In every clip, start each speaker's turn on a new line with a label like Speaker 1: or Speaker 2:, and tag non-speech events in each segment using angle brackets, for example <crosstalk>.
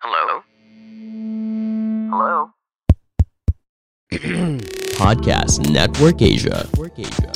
Speaker 1: Hello? Hello? <clears throat>
Speaker 2: Podcast Network Asia. Network Asia.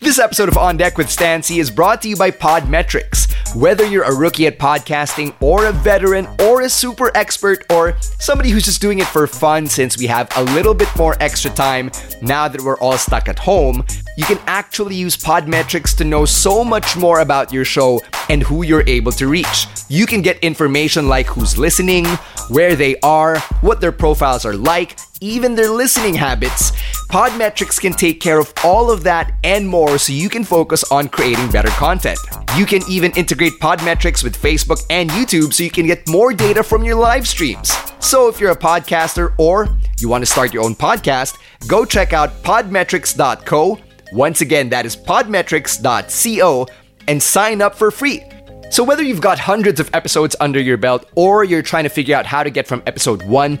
Speaker 3: This episode of On Deck with Stancy is brought to you by Podmetrics. Whether you're a rookie at podcasting, or a veteran, or a super expert, or somebody who's just doing it for fun since we have a little bit more extra time now that we're all stuck at home, you can actually use Podmetrics to know so much more about your show and who you're able to reach. You can get information like who's listening, where they are, what their profiles are like, even their listening habits. Podmetrics can take care of all of that and more so you can focus on creating better content. You can even integrate Podmetrics with Facebook and YouTube so you can get more data from your live streams. So if you're a podcaster or you want to start your own podcast, go check out podmetrics.co. Once again, that is podmetrics.co and sign up for free. So, whether you've got hundreds of episodes under your belt or you're trying to figure out how to get from episode 1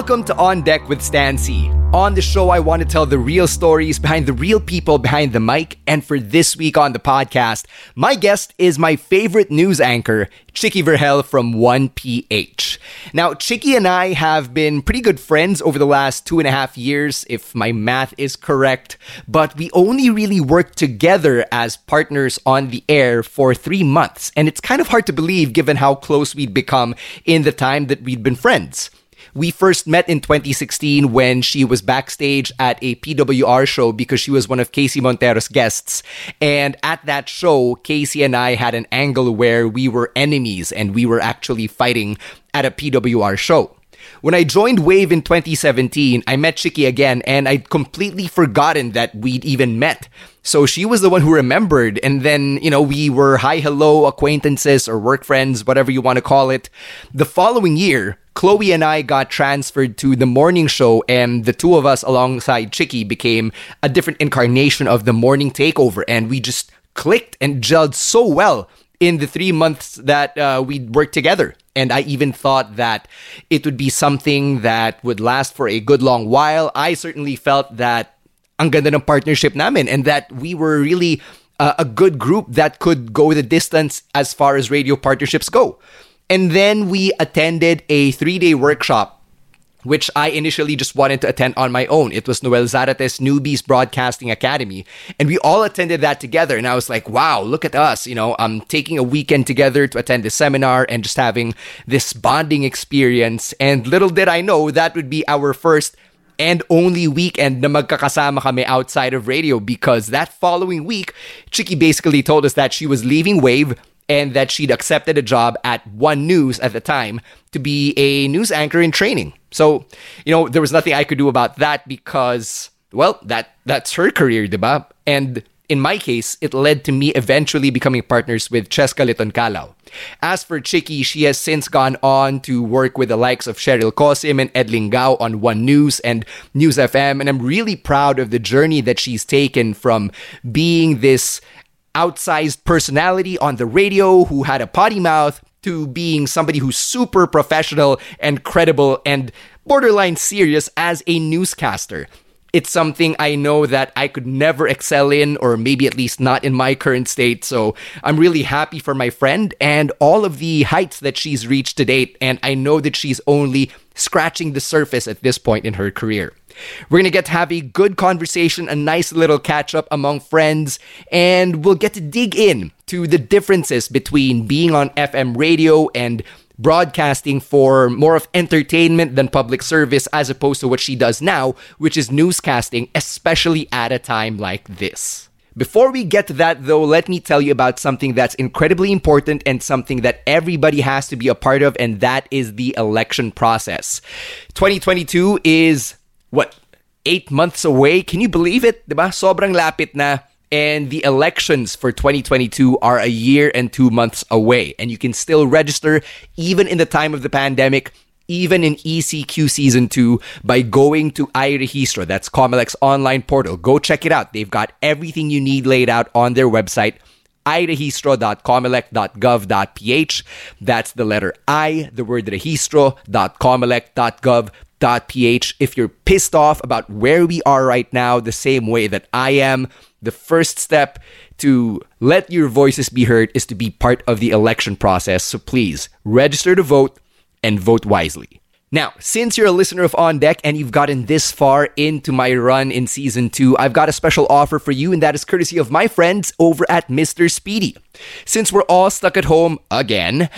Speaker 3: Welcome to On Deck with Stancy. On the show, I want to tell the real stories behind the real people behind the mic. And for this week on the podcast, my guest is my favorite news anchor, Chicky Verhel from 1PH. Now, Chicky and I have been pretty good friends over the last two and a half years, if my math is correct, but we only really worked together as partners on the air for three months. And it's kind of hard to believe given how close we'd become in the time that we'd been friends. We first met in 2016 when she was backstage at a PWR show because she was one of Casey Montero's guests. And at that show, Casey and I had an angle where we were enemies and we were actually fighting at a PWR show. When I joined Wave in 2017, I met Chicky again and I'd completely forgotten that we'd even met. So she was the one who remembered. And then, you know, we were hi, hello acquaintances or work friends, whatever you want to call it. The following year, Chloe and I got transferred to the morning show, and the two of us, alongside Chicky, became a different incarnation of the morning takeover. And we just clicked and gelled so well in the three months that uh, we worked together. And I even thought that it would be something that would last for a good long while. I certainly felt that ang ganda ng partnership namin and that we were really uh, a good group that could go the distance as far as radio partnerships go. And then we attended a three day workshop which I initially just wanted to attend on my own. It was Noel Zarate's Newbies Broadcasting Academy. And we all attended that together. And I was like, wow, look at us. You know, I'm taking a weekend together to attend the seminar and just having this bonding experience. And little did I know that would be our first and only weekend na magkakasama kami outside of radio because that following week, Chicky basically told us that she was leaving Wave and that she'd accepted a job at One News at the time to be a news anchor in training. So, you know, there was nothing I could do about that because, well, that that's her career, diba? And in my case, it led to me eventually becoming partners with Cheska Liton Calao. As for Chicky, she has since gone on to work with the likes of Cheryl Cosim and Ed Lingao on One News and News FM, and I'm really proud of the journey that she's taken from being this outsized personality on the radio who had a potty mouth to being somebody who's super professional and credible and borderline serious as a newscaster. It's something I know that I could never excel in, or maybe at least not in my current state. So I'm really happy for my friend and all of the heights that she's reached to date. And I know that she's only scratching the surface at this point in her career. We're going to get to have a good conversation, a nice little catch up among friends, and we'll get to dig in to the differences between being on FM radio and broadcasting for more of entertainment than public service as opposed to what she does now, which is newscasting, especially at a time like this. Before we get to that, though, let me tell you about something that's incredibly important and something that everybody has to be a part of, and that is the election process. 2022 is what? Eight months away? Can you believe it? Diba? Sobrang lapit na. And the elections for 2022 are a year and two months away. And you can still register even in the time of the pandemic, even in ECQ Season 2 by going to iRehistro. That's Comelec's online portal. Go check it out. They've got everything you need laid out on their website irehistro.comelec.gov.ph. That's the letter I, the word registro.comelec.gov.ph. If you're pissed off about where we are right now, the same way that I am, the first step to let your voices be heard is to be part of the election process. So please register to vote and vote wisely. Now, since you're a listener of On Deck and you've gotten this far into my run in season two, I've got a special offer for you, and that is courtesy of my friends over at Mr. Speedy. Since we're all stuck at home again,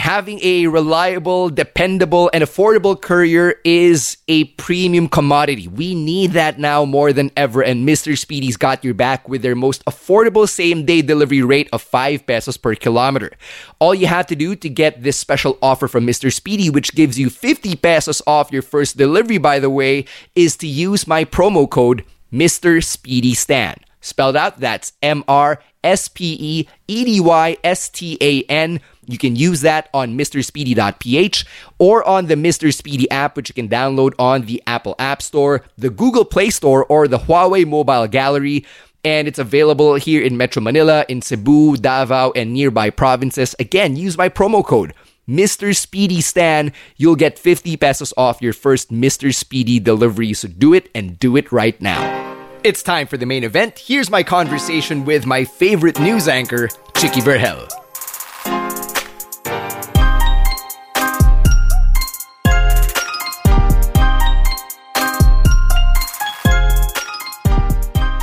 Speaker 3: having a reliable, dependable, and affordable courier is a premium commodity. We need that now more than ever, and Mr. Speedy's got your back with their most affordable same day delivery rate of 5 pesos per kilometer. All you have to do to get this special offer from Mr. Speedy, which gives you 50 pesos off your first delivery, by the way, is to use my promo code Mr. Speedy Stan. Spelled out, that's M R S P E E D Y S T A N. You can use that on MrSpeedy.ph or on the Mr. Speedy app, which you can download on the Apple App Store, the Google Play Store, or the Huawei Mobile Gallery. And it's available here in Metro Manila, in Cebu, Davao, and nearby provinces. Again, use my promo code. Mr. Speedy Stan, you'll get 50 pesos off your first Mr. Speedy delivery. So do it and do it right now. It's time for the main event. Here's my conversation with my favorite news anchor, Chicky Verhel.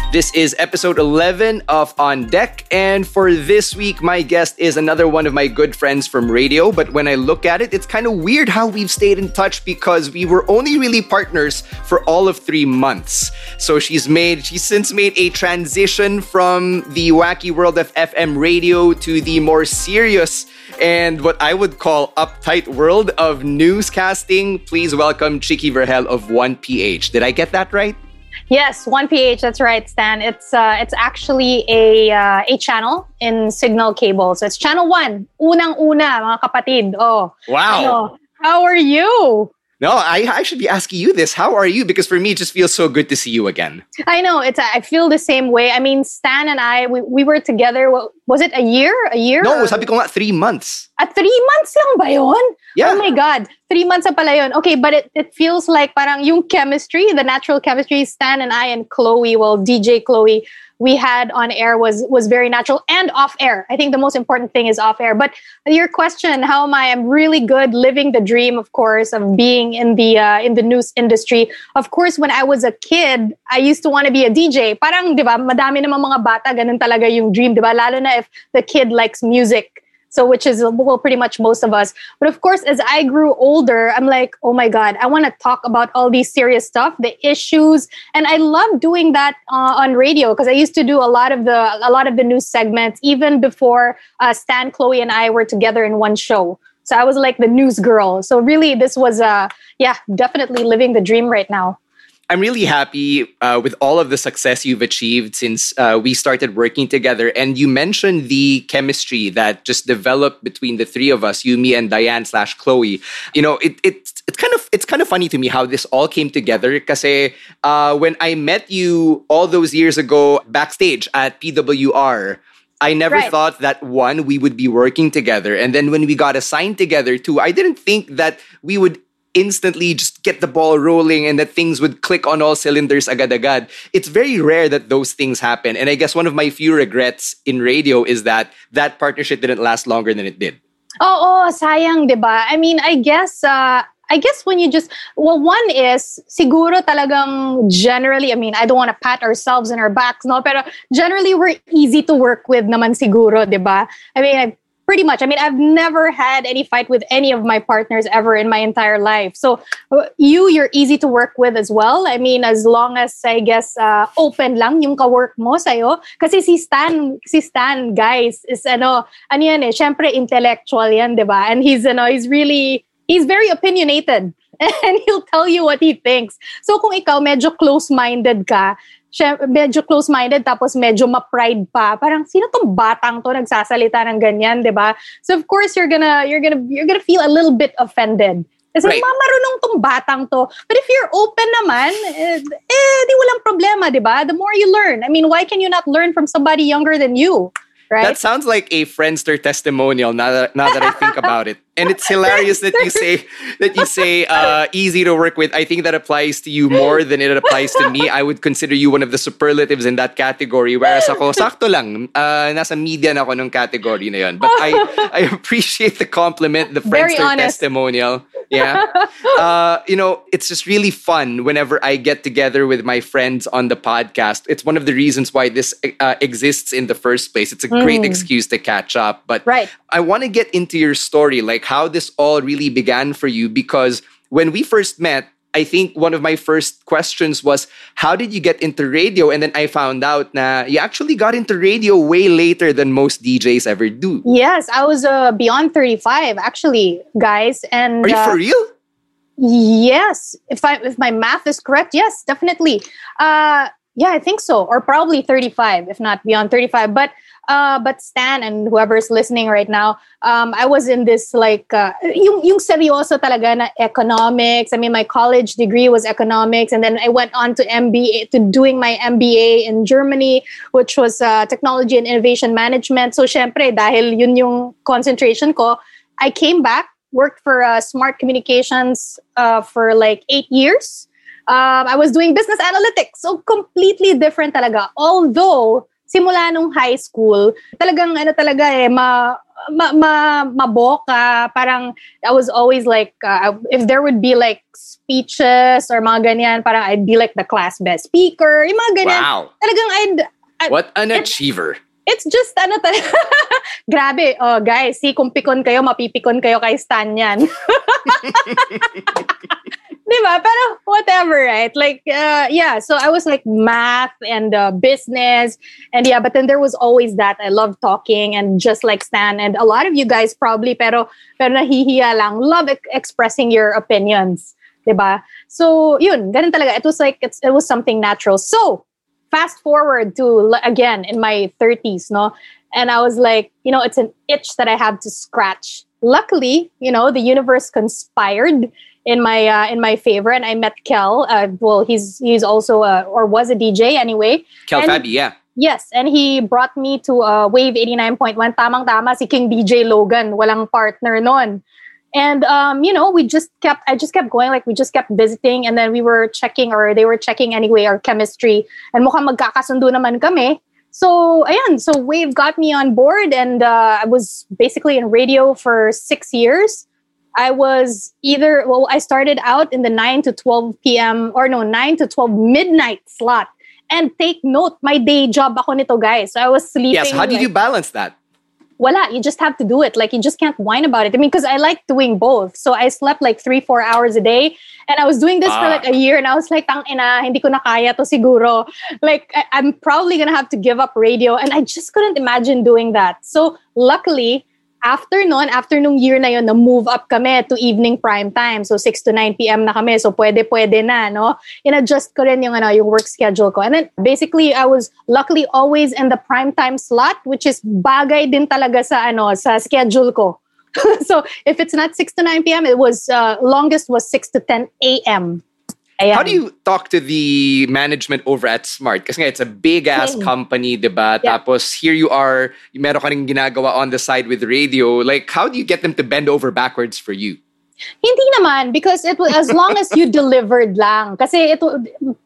Speaker 3: This is episode 11 of On Deck. And for this week, my guest is another one of my good friends from radio. But when I look at it, it's kind of weird how we've stayed in touch because we were only really partners for all of three months. So she's made, she's since made a transition from the wacky world of FM radio to the more serious and what I would call uptight world of newscasting. Please welcome Chicky Verhel of 1PH. Did I get that right?
Speaker 1: Yes, 1PH. That's right, Stan. It's uh, it's actually a uh, a channel in Signal Cable. So it's channel one. Unang una, mga kapatid. Oh.
Speaker 3: Wow.
Speaker 1: Ano, how are you?
Speaker 3: No, I, I should be asking you this. How are you? Because for me, it just feels so good to see you again.
Speaker 1: I know. It's. I feel the same way. I mean, Stan and I, we, we were together. What, was it a year? A year?
Speaker 3: No, sabi ko nga, three months.
Speaker 1: At three months lang ba yun?
Speaker 3: Yeah.
Speaker 1: Oh my God. Three months na pala yun. Okay, but it, it feels like parang yung chemistry, the natural chemistry, Stan and I and Chloe, well, DJ Chloe, we had on air was was very natural and off air. I think the most important thing is off air. But your question, how am I? I'm really good, living the dream, of course, of being in the uh, in the news industry. Of course, when I was a kid, I used to want to be a DJ. Parang, di ba, madami namang mga bata, ganun talaga yung dream, di ba? Lalo na if the kid likes music. So, which is, well, pretty much most of us. But of course, as I grew older, I'm like, oh my God, I want to talk about all these serious stuff, the issues. And I love doing that uh, on radio because I used to do a lot of the, a lot of the news segments, even before uh, Stan, Chloe, and I were together in one show. So I was like the news girl. So really, this was, uh, yeah, definitely living the dream right now.
Speaker 3: I'm really happy uh, with all of the success you've achieved since uh, we started working together. And you mentioned the chemistry that just developed between the three of us, you, me, and Diane slash Chloe. You know, it, it it's kind of it's kind of funny to me how this all came together. Because uh, when I met you all those years ago backstage at PWR. I never
Speaker 1: Right.
Speaker 3: thought that one, we would be working together. And then when we got assigned together, two, I didn't think that we would instantly just get the ball rolling and that things would click on all cylinders agad-agad. It's very rare that those things happen. And I guess one of my few regrets in radio is that that partnership didn't last longer than it did.
Speaker 1: Oh, oh, sayang, 'di ba? I mean, I guess uh, I guess when you just well, one is siguro talagang generally. I mean, I don't want to pat ourselves in our backs, no, pero generally we're easy to work with naman siguro, 'di ba? I mean, I, pretty much. I mean, I've never had any fight with any of my partners ever in my entire life. So uh, you, you're easy to work with as well. I mean, as long as I guess uh, open lang yung ka-work mo sa'yo. Kasi si Stan, si Stan, guys, is ano, ano yan eh, syempre intellectual yan, di ba? And he's, ano, he's really, he's very opinionated. <laughs> And he'll tell you what he thinks. So kung ikaw medyo close-minded ka, medyo close-minded tapos medyo ma-pride pa. Parang sino tong batang to nagsasalita ng ganyan, 'di ba? So of course you're gonna you're gonna you're gonna feel a little bit offended. Kasi right. marunong tong batang to. But if you're open naman, eh, eh di walang problema, 'di ba? The more you learn. I mean, why can you not learn from somebody younger than you? Right?
Speaker 3: That sounds like a Friendster testimonial now that, now that I think about it. And it's hilarious that you say that you say uh, easy to work with. I think that applies to you more than it applies to me. I would consider you one of the superlatives in that category. Whereas ako, sakto lang. Uh, nasa media na ako nung category na yun. But I, I appreciate the compliment, the Friendster testimonial. Yeah. Uh, you know, it's just really fun whenever I get together with my friends on the podcast. It's one of the reasons why this uh, exists in the first place. It's a great mm. excuse to catch up. But
Speaker 1: right.
Speaker 3: I want to get into your story, like how this all really began for you, because when we first met, I think one of my first questions was, how did you get into radio? And then I found out that you actually got into radio way later than most DJs ever do.
Speaker 1: Yes, I was uh, beyond 35, actually, guys. And
Speaker 3: Are you
Speaker 1: uh,
Speaker 3: for real?
Speaker 1: Yes, if I if my math is correct, yes, definitely. Uh, yeah, I think so, or probably 35, if not beyond 35. But uh, but Stan and whoever's listening right now, um, I was in this like uh, yung yung seryoso talaga na economics. I mean, my college degree was economics, and then I went on to MBA to doing my MBA in Germany, which was uh, technology and innovation management. So, syempre, dahil yun yung concentration ko, I came back, worked for uh, Smart Communications uh, for like eight years. Um, I was doing business analytics, so completely different talaga. Although simula nung high school, talagang ano talaga eh, ma, ma, ma maboka. Parang I was always like, uh, if there would be like speeches or mga ganyan, parang I'd be like the class best speaker. Yung mga ganyan.
Speaker 3: Wow.
Speaker 1: Talagang I'd...
Speaker 3: I'd what an achiever.
Speaker 1: It's just ano talaga. <laughs> Grabe. Oh, guys, si kung pikon kayo, mapipikon kayo kay Stan yan. <laughs> Diba? Pero whatever, right? Like, uh, yeah. So I was like math and uh, business. And yeah, but then there was always that. I love talking and just like Stan. And a lot of you guys probably, pero, pero nahihiya lang, love expressing your opinions. Diba? So, yun. Ganun talaga. It was like, it was something natural. So, fast forward to, again, in my 30s, no? And I was like, you know, it's an itch that I have to scratch. Luckily, you know, the universe conspired in my uh, in my favor, and I met Kel. Uh, well, he's he's also a, or was a DJ anyway.
Speaker 3: Kel and, Fabi, yeah.
Speaker 1: Yes, and he brought me to uh, Wave 89.1. Tamang-tama si King DJ Logan. Walang partner non. And um, you know, we just kept I just kept going like we just kept visiting and then we were checking or they were checking anyway our chemistry and mukhang magkakasundo naman kami. So ayan, so Wave got me on board and uh, I was basically in radio for 6 years. I was either, well, I started out in the 9 to 12 p.m. or no, 9 to 12 midnight slot. And take note, my day job ako nito, guys. So I was sleeping.
Speaker 3: Yes, how did like, you balance that?
Speaker 1: Voila, you just have to do it. Like, you just can't whine about it. I mean, because I like doing both. So I slept like three, four hours a day. And I was doing this ah. for like a year. And I was like, tang ina, hindi ko na kaya to siguro. Like, I- I'm probably going to have to give up radio. And I just couldn't imagine doing that. So luckily, after noon, after nung year na yon, na move up kami to evening prime time. So 6 to 9 p.m. na kami. So pwede, pwede na, no? In-adjust ko rin yung, ano, yung work schedule ko. And then basically, I was luckily always in the prime time slot, which is bagay din talaga sa, ano, sa schedule ko. <laughs> so if it's not 6 to 9 p.m., it was, uh, longest was 6 to 10 a.m.
Speaker 3: Ayan. How do you talk to the management over at Smart? Kasi nga, it's a big-ass mm. company, di ba? Yeah. Tapos here you are, meron ka rin ginagawa on the side with radio. Like, how do you get them to bend over backwards for you?
Speaker 1: Hindi naman because it was as long as you <laughs> delivered lang. Kasi it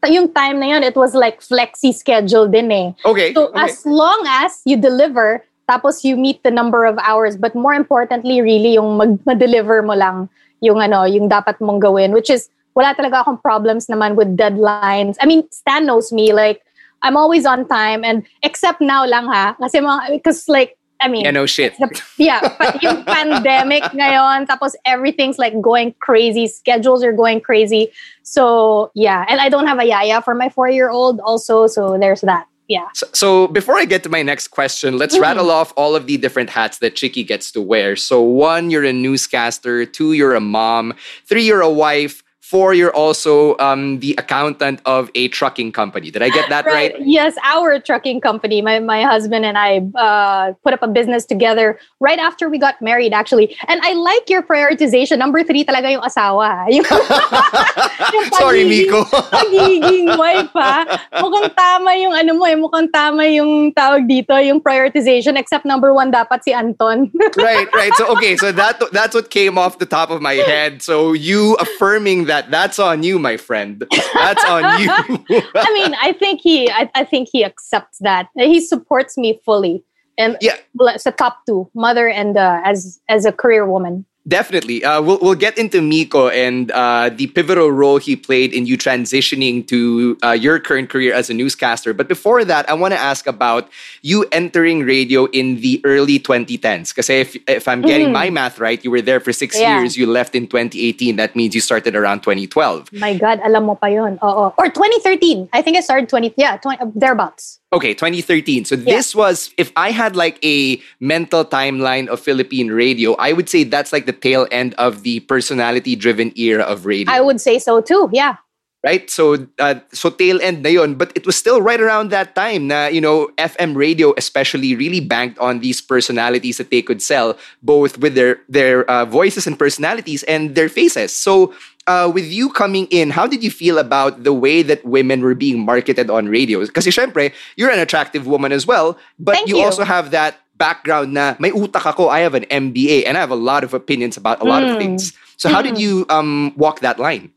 Speaker 1: yung time na yun, it was like flexi schedule din eh.
Speaker 3: Okay.
Speaker 1: So
Speaker 3: okay.
Speaker 1: as long as you deliver, tapos you meet the number of hours, but more importantly really yung mag- deliver mo lang yung ano, yung dapat mong gawin, which is wala talaga akong problems naman with deadlines. I mean, Stan knows me like I'm always on time and except now lang ha, kasi mga, because like I mean,
Speaker 3: yeah, no shit.
Speaker 1: The, yeah, yung <laughs> pandemic ngayon, tapos everything's like going crazy. Schedules are going crazy. So, yeah. And I don't have a yaya for my four-year-old also. So, there's that. Yeah.
Speaker 3: So, so before I get to my next question, let's
Speaker 1: Mhm.
Speaker 3: rattle off all of the different hats that Chicky gets to wear. So, one, you're a newscaster. Two, you're a mom. Three, you're a wife. Four, you're also um, the accountant of a trucking company. Did I get that right?
Speaker 1: Yes, our trucking company. My my husband and I uh, put up a business together right after we got married, actually. And I like your prioritization. Number three talaga yung asawa. Yung, <laughs> yung
Speaker 3: Sorry, Miko. <laughs>
Speaker 1: pagiging wife, ha? Mukhang tama yung ano mo eh. Mukhang tama yung tawag dito, yung prioritization. Except number one dapat si Anton.
Speaker 3: right, right. So okay, so that that's what came off the top of my head. So you affirming that that's on you, my friend. That's on you. <laughs>
Speaker 1: I mean, I think he, I, I think he accepts that. He supports me fully. And
Speaker 3: Yeah.
Speaker 1: it's a top two, mother and uh, as as a career woman.
Speaker 3: Definitely. Uh, we'll, we'll get into Miko and uh, the pivotal role he played in you transitioning to uh, your current career as a newscaster. But before that, I want to ask about you entering radio in the early 2010s. Because if, if I'm getting my math right, you were there for six.
Speaker 1: Yeah.
Speaker 3: years. You left in 2018. That means you started around 2012.
Speaker 1: My God, alam mo pa yun. Oo. Or 2013. I think I started 20, yeah, 20, thereabouts.
Speaker 3: Okay, 2013. So this was, if I had like a mental timeline of Philippine radio, I would say that's like the tail end of the personality driven era of radio.
Speaker 1: I would say so too, yeah.
Speaker 3: right? So, uh, so tail end na yun. But it was still right around that time na, you know, FM radio especially really banked on these personalities that they could sell, both with their, their uh, voices and personalities and their faces. So, uh, with you coming in, how did you feel about the way that women were being marketed on radio? Kasi syempre, you're an attractive woman as well, but you,
Speaker 1: you.
Speaker 3: also have that background na may utak ako, I have an MBA, and I have a lot of opinions about a lot of things. So how did you um, walk that line?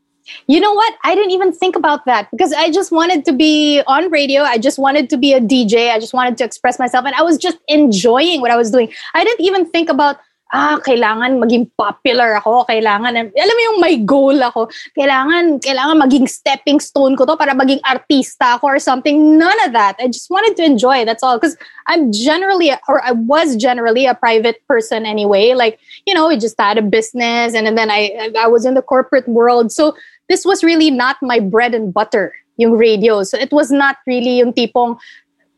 Speaker 1: You know what? I didn't even think about that because I just wanted to be on radio. I just wanted to be a DJ. I just wanted to express myself. And I was just enjoying what I was doing. I didn't even think about, ah, kailangan maging popular ako. Kailangan, alam mo yung my goal ako. Kailangan, kailangan maging stepping stone ko to para maging artista ako or something. None of that. I just wanted to enjoy. That's all. Because I'm generally, or I was generally a private person anyway. Like, you know, we just had a business and then I, I was in the corporate world. So this was really not my bread and butter, yung radio. So it was not really yung tipong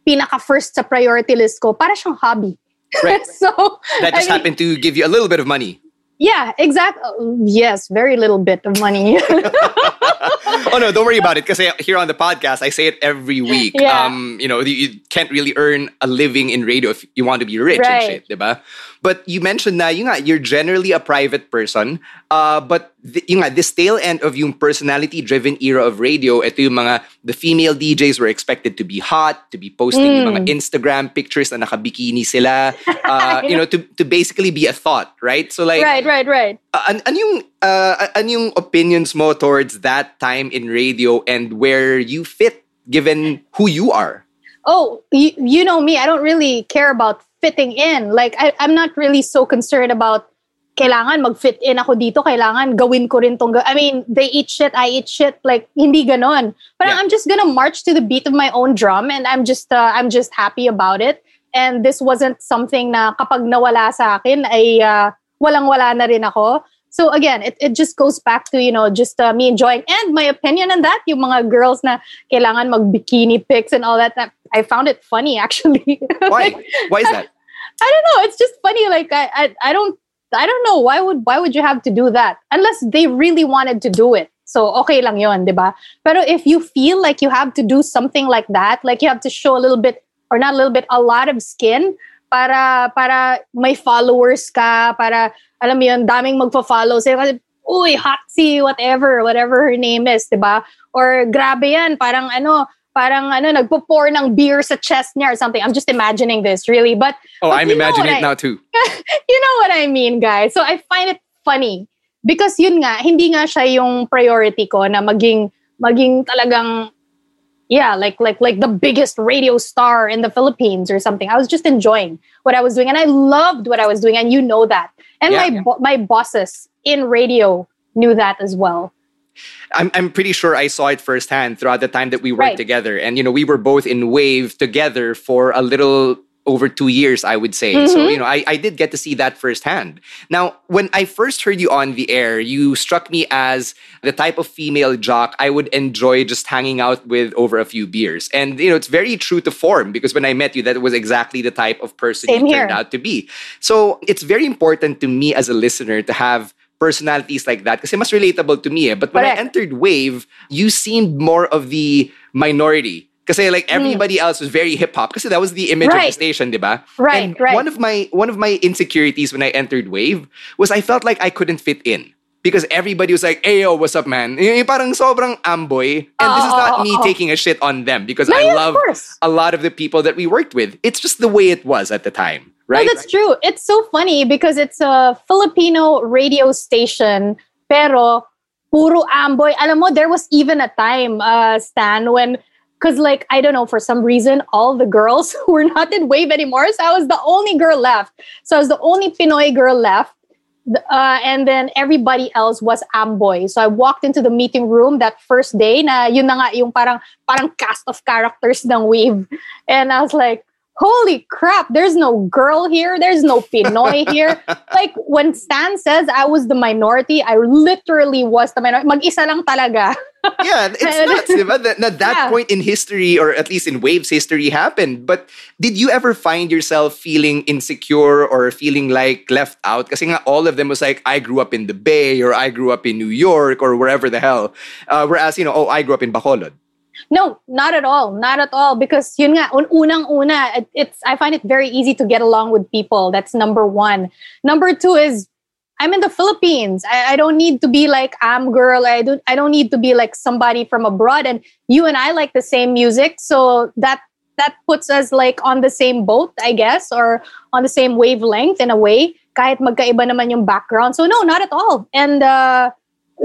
Speaker 1: pinaka first sa priority list ko. Para siyang hobby.
Speaker 3: Right. <laughs>
Speaker 1: so
Speaker 3: That
Speaker 1: I
Speaker 3: just
Speaker 1: mean,
Speaker 3: happened to give you a little bit of money.
Speaker 1: Yeah, exactly. Yes, very little bit of money. <laughs> <laughs>
Speaker 3: oh no, don't worry about it. Because here on the podcast, I say it every week.
Speaker 1: Yeah.
Speaker 3: Um, you know, you, you can't really earn a living in radio if you want to be rich and
Speaker 1: Right.
Speaker 3: shit, diba? But you mentioned na, nga, you're generally a private person. Uh, but the, yun nga, this tail end of yung personality-driven era of radio, ito yung mga, the female DJs were expected to be hot, to be posting yung
Speaker 1: Mm.
Speaker 3: mga Instagram pictures na nakabikini sila. <laughs> Uh, you know, to, to basically be a thought, right? So like,
Speaker 1: right, right, right.
Speaker 3: Uh, an, ano yung uh, ano yung opinions mo towards that time in radio and where you fit given who you are?
Speaker 1: Oh, you, you know me. I don't really care about fitting in. Like, I, I'm not really so concerned about kailangan mag-fit in ako dito, kailangan gawin ko rin tong, ga- I mean, they eat shit, I eat shit, like, hindi ganon. But
Speaker 3: Yeah.
Speaker 1: I'm just gonna march to the beat of my own drum and I'm just, uh, I'm just happy about it. And this wasn't something na kapag nawala sa akin ay uh, walang-wala na rin ako. So again, it, it just goes back to, you know, just uh, me enjoying. And my opinion on that, yung mga girls na kailangan mag-bikini pics and all that, that I found it funny <laughs> actually.
Speaker 3: Why? Why is that? <laughs>
Speaker 1: I don't know. It's just funny. Like I, I, I don't, I don't know. Why would, why would you have to do that unless they really wanted to do it? So okay lang yon, di ba? Pero if you feel like you have to do something like that, like you have to show a little bit or not a little bit, a lot of skin para para may followers ka, para alam mo yun, daming magfo-follow sa'yo kasi uy, hot si whatever, whatever her name is, di ba? Or grabe yan, parang ano, parang ano, nagpo-pour ng beer sa chest niya or something. I'm just imagining this, really. But
Speaker 3: Oh,
Speaker 1: but
Speaker 3: I'm imagining it
Speaker 1: I-
Speaker 3: now too. <laughs>
Speaker 1: you know what I mean, guys. So I find it funny because yun nga, hindi nga siya yung priority ko na maging maging talagang yeah, like like like the biggest radio star in the Philippines or something. I was just enjoying what I was doing and I loved what I was doing and you know that. And
Speaker 3: Yeah,
Speaker 1: my
Speaker 3: yeah.
Speaker 1: bo- my bosses in radio knew that as well.
Speaker 3: I'm, I'm pretty sure I saw it firsthand throughout the time that we worked
Speaker 1: Right.
Speaker 3: together. And, you know, we were both in Wave together for a little over two years, I would say. So,
Speaker 1: Mhm.
Speaker 3: you know, I, I did get to see that firsthand. Now, when I first heard you on the air, you struck me as the type of female jock I would enjoy just hanging out with over a few beers. And, you know, it's very true to form because when I met you, that was exactly the type of person
Speaker 1: Same
Speaker 3: you
Speaker 1: here.
Speaker 3: turned out to be. So it's very important to me as a listener to have personalities like that kasi mas relatable to me. eh. But when I entered Wave, you seemed more of the minority. Kasi like everybody else was very hip hop because that was the image of the
Speaker 1: Hmm. Right.
Speaker 3: station, diba?
Speaker 1: Right,
Speaker 3: And
Speaker 1: right.
Speaker 3: one of my one of my insecurities when I entered Wave was I felt like I couldn't fit in. Because everybody was like, hey, yo, what's up, man? Yung parang sobrang amboy. And this is not me
Speaker 1: oh.
Speaker 3: taking a shit on them because
Speaker 1: No,
Speaker 3: I
Speaker 1: yeah,
Speaker 3: love a lot of the people that we worked with. It's just the way it was at the time, right?
Speaker 1: No, that's true. It's so funny because it's a Filipino radio station, pero puro amboy. Alam mo, there was even a time, uh, Stan, when, because like, I don't know, for some reason, all the girls <laughs> were not in Wave anymore. So I was the only girl left. So I was the only Pinoy girl left. Uh, and then everybody else was amboy. So I walked into the meeting room that first day na yun na nga yung parang parang cast of characters ng Wave. And I was like, holy crap, there's no girl here. There's no Pinoy here. <laughs> like when Stan says I was the minority, I literally was the minority. Mag-isa lang talaga.
Speaker 3: yeah, it's <laughs> nuts, diba? That, that, that
Speaker 1: Yeah.
Speaker 3: point in history, or at least in Waves history, happened. But did you ever find yourself feeling insecure or feeling like left out? Kasi nga all of them was like, I grew up in the Bay, or I grew up in New York, or wherever the hell. Uh, whereas, you know, oh, I grew up in Bacolod.
Speaker 1: No, not at all. Not at all. Because yun nga, un- unang-una, it, it's, I find it very easy to get along with people. That's number one. Number two is, I'm in the Philippines. I, I don't need to be like I'm girl. I don't. I don't need to be like somebody from abroad. And you and I like the same music, so that that puts us like on the same boat, I guess, or on the same wavelength in a way. Kahit magkaiba naman yung background. So no, not at all. And uh,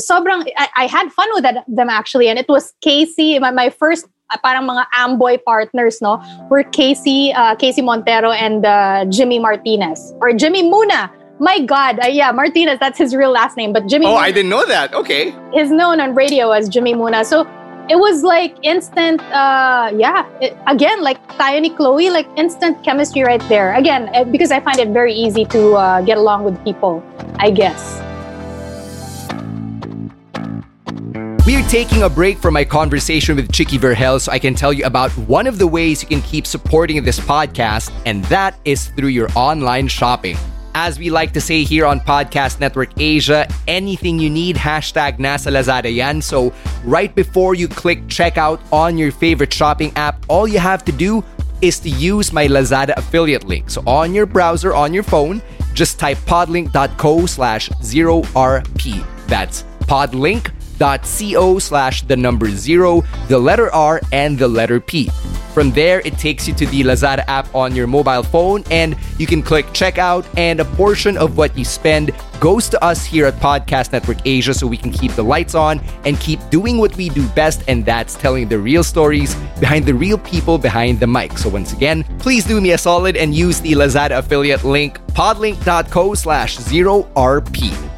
Speaker 1: sobrang I, I had fun with that, them actually. And it was Casey my, my first uh, parang mga amboy partners no were Casey uh, Casey Montero and uh, Jimmy Martinez. Or Jimmy Muna. My god uh, yeah Martinez that's his real last name but Jimmy
Speaker 3: Oh,
Speaker 1: Muna
Speaker 3: I didn't know that. Okay.
Speaker 1: is known on radio as Jimmy Muna. So it was like instant uh yeah it, again like tayo ni Chloe like instant chemistry right there. Again uh, because I find it very easy to uh, get along with people I guess
Speaker 3: We are taking a break from my conversation with Chicky Verhel so I can tell you about one of the ways you can keep supporting this podcast, and that is through your online shopping. As we like to say here on Podcast Network Asia, anything you need, hashtag nasa Lazada yan. So right before you click checkout on your favorite shopping app, all you have to do is to use my Lazada affiliate link. So on your browser, on your phone, just type podlink.co slash 0RP. That's podlink.co slash the number zero, the letter R, and the letter P. From there, it takes you to the Lazada app on your mobile phone, and you can click checkout, and a portion of what you spend goes to us here at Podcast Network Asia so we can keep the lights on and keep doing what we do best, and that's telling the real stories behind the real people behind the mic. So once again, please do me a solid and use the Lazada affiliate link podlink.co slash 0RP.